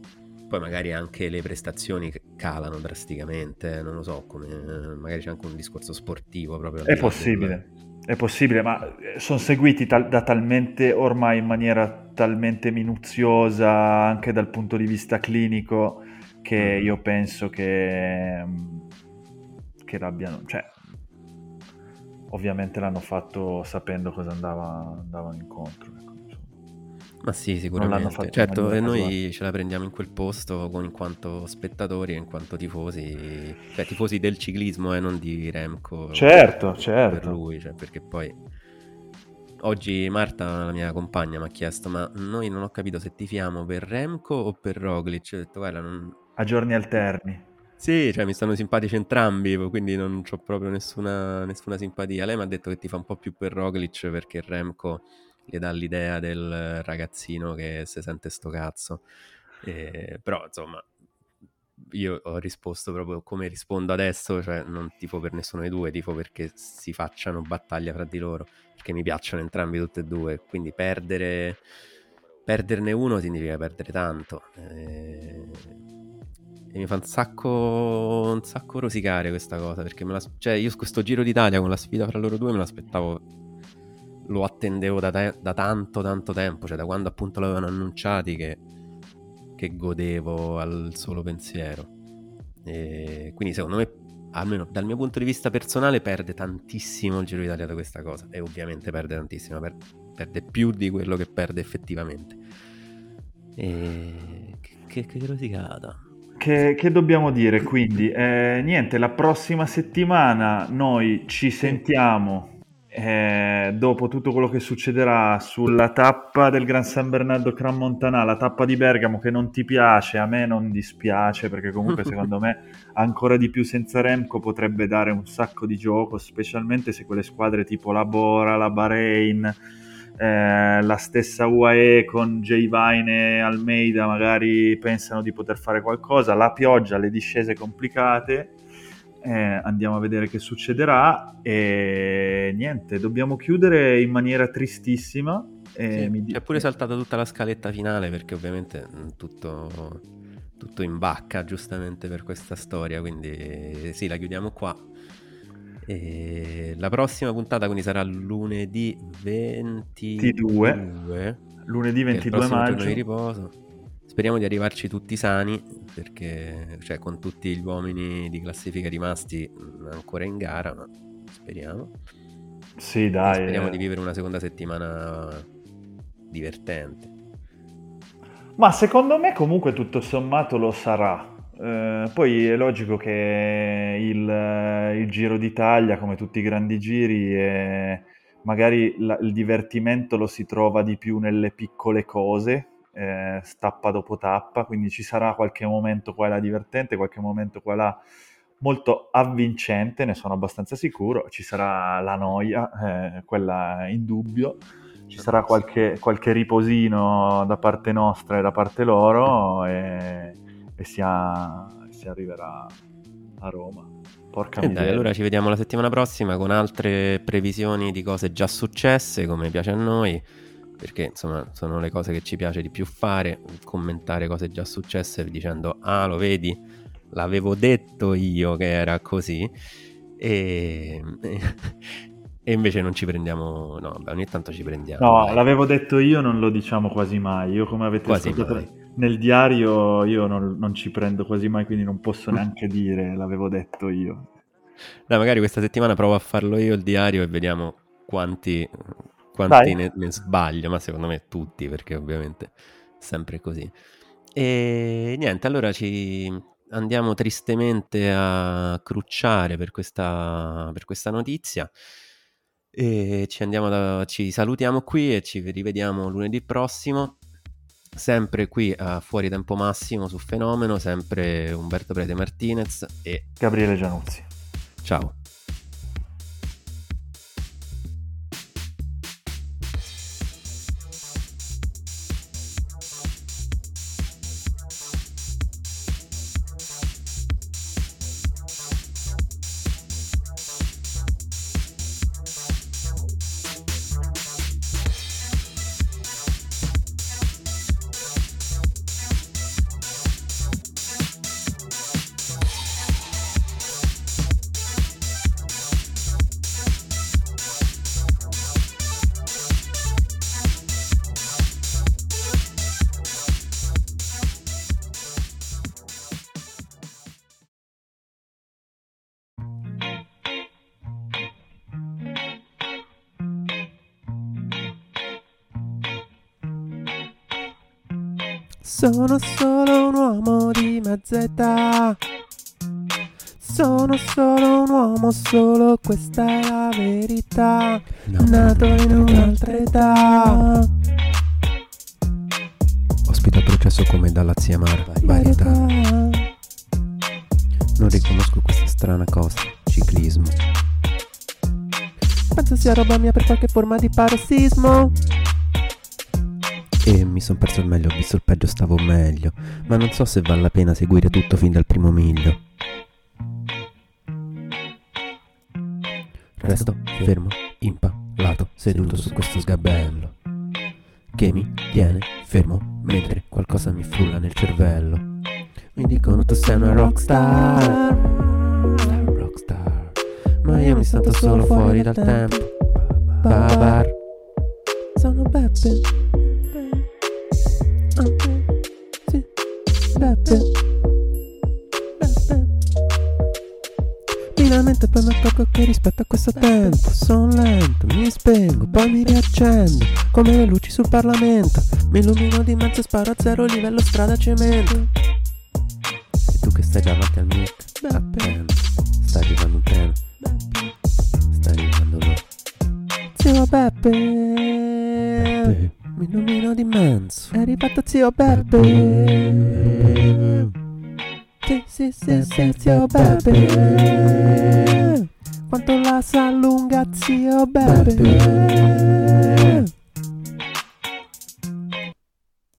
Poi magari anche le prestazioni calano drasticamente, non lo so, come magari c'è anche un discorso sportivo proprio. È possibile, è possibile, ma sono seguiti tal- da talmente ormai in maniera talmente minuziosa anche dal punto di vista clinico che Mhm. io penso che, mm, che l'abbiano, cioè, ovviamente l'hanno fatto sapendo cosa andava, andavano incontro. Ma sì, sicuramente. Certo, e noi ce la prendiamo in quel posto in quanto spettatori e in quanto tifosi, cioè tifosi del ciclismo e non di Remco. Certo, per certo. lui, cioè, perché poi oggi Marta, la mia compagna, mi ha chiesto: Ma noi non ho capito se tifiamo per Remco o per Roglic. Ho detto, guarda, non, A giorni alterni. Sì, cioè mi stanno simpatici entrambi, quindi non ho proprio nessuna, nessuna simpatia. Lei mi ha detto che ti fa un po' più per Roglic perché Remco gli dà l'idea del ragazzino che si sente sto cazzo. E- però insomma, io ho risposto proprio come rispondo adesso, cioè non tifo per nessuno dei due, tifo perché si facciano battaglia fra di loro, perché mi piacciono entrambi tutti e due, quindi perdere, perderne uno significa perdere tanto. E, e mi fa un sacco, un sacco rosicare questa cosa, perché la, cioè io questo Giro d'Italia con la sfida fra loro due me l'aspettavo, lo attendevo da, te- da tanto tanto tempo, cioè da quando appunto l'avevano annunciati che, che godevo al solo pensiero. E quindi secondo me, almeno dal mio punto di vista personale, perde tantissimo il Giro d'Italia da questa cosa. E ovviamente perde tantissimo, per- perde più di quello che perde effettivamente. E che, che, che rosicata. Che, che dobbiamo dire quindi? Eh, niente, la prossima settimana noi ci sentiamo eh, dopo tutto quello che succederà sulla tappa del Gran San Bernardo Gran Montana, la tappa di Bergamo che non ti piace, a me non dispiace perché comunque (laughs) secondo me ancora di più senza Remco potrebbe dare un sacco di gioco, specialmente se quelle squadre tipo la Bora, la Bahrain, eh, la stessa UAE con J. Vine e Almeida magari pensano di poter fare qualcosa, la pioggia, le discese complicate, eh, andiamo a vedere che succederà e niente, dobbiamo chiudere in maniera tristissima. E Sì, mi di- è pure saltata tutta la scaletta finale perché ovviamente mh, tutto, tutto in bacca giustamente per questa storia, quindi sì, la chiudiamo qua. E la prossima puntata quindi sarà lunedì 22, lunedì che è il 22 prossimo giorno maggio. di riposo. Speriamo di arrivarci tutti sani perché cioè con tutti gli uomini di classifica rimasti mh, ancora in gara, ma speriamo. Sì, E dai. speriamo eh. di vivere una seconda settimana divertente. Ma secondo me comunque tutto sommato lo sarà. Eh, poi è logico che il, eh, il Giro d'Italia, come tutti i grandi giri, è- magari la- il divertimento lo si trova di più nelle piccole cose, eh, tappa dopo tappa, quindi ci sarà qualche momento qua e là divertente, qualche momento qua e là molto avvincente, ne sono abbastanza sicuro. Ci sarà la noia, eh, quella in dubbio ci sarà qualche, qualche riposino da parte nostra e da parte loro e, e si, a- si arriverà a Roma. Porca E dai, miseria. allora ci vediamo la settimana prossima con altre previsioni di cose già successe, come piace a noi, perché insomma sono le cose che ci piace di più fare, commentare cose già successe dicendo ah lo vedi, l'avevo detto io che era così e, (laughs) e invece non ci prendiamo, no, vabbè, ogni tanto ci prendiamo. No, dai. l'avevo detto io, non lo diciamo quasi mai. Io, come avete Quasi ascoltato mai. nel diario, io non, non ci prendo quasi mai, quindi non posso neanche dire l'avevo detto io. Dai, magari questa settimana provo a farlo io il diario e vediamo quanti, quanti ne, ne sbaglio, ma secondo me tutti, perché ovviamente sempre così. E niente, allora ci andiamo tristemente a crucciare per questa, per questa notizia. E ci, andiamo da, ci salutiamo qui e ci rivediamo lunedì prossimo. Sempre qui a Fuori Tempo Massimo su Fenomeno, sempre Umberto Prete Martinez e Gabriele Gianuzzi. Ciao. Sono solo un uomo di mezza età. Sono solo un uomo, solo questa è la verità. Nato in un'altra età. Ospita il processo come dalla zia Mara. Varietà. Non riconosco questa strana cosa. Ciclismo. Penso sia roba mia per qualche forma di parossismo. E mi son perso il meglio, ho visto il peggio, stavo meglio. Ma non so se vale la pena seguire tutto fin dal primo miglio. Resto fermo, impalato, seduto su questo sgabello. Che mi tiene fermo mentre qualcosa mi frulla nel cervello. Mi dicono tu sei una rockstar. Rockstar. Ma io mi sento solo fuori dal tempo. Babar. Sono Beppe. Beppe. Beppe. Finalmente poi mi accorgo che rispetto a questo tempo sono lento, mi spengo, poi mi riaccendo come le luci sul Parlamento. Mi illumino di mezzo e sparo a zero livello strada cemento. E tu che stai davanti al mic? Beppe. Attento. Sta arrivando un treno. Beppe. Sta arrivando lo. Zio Beppe. Beppe. Mi illumino di mezzo. È arrivato zio Beppe. Sì, sì, sì, sì, zio Beppe. Quanto la sa lunga, zio Beppe.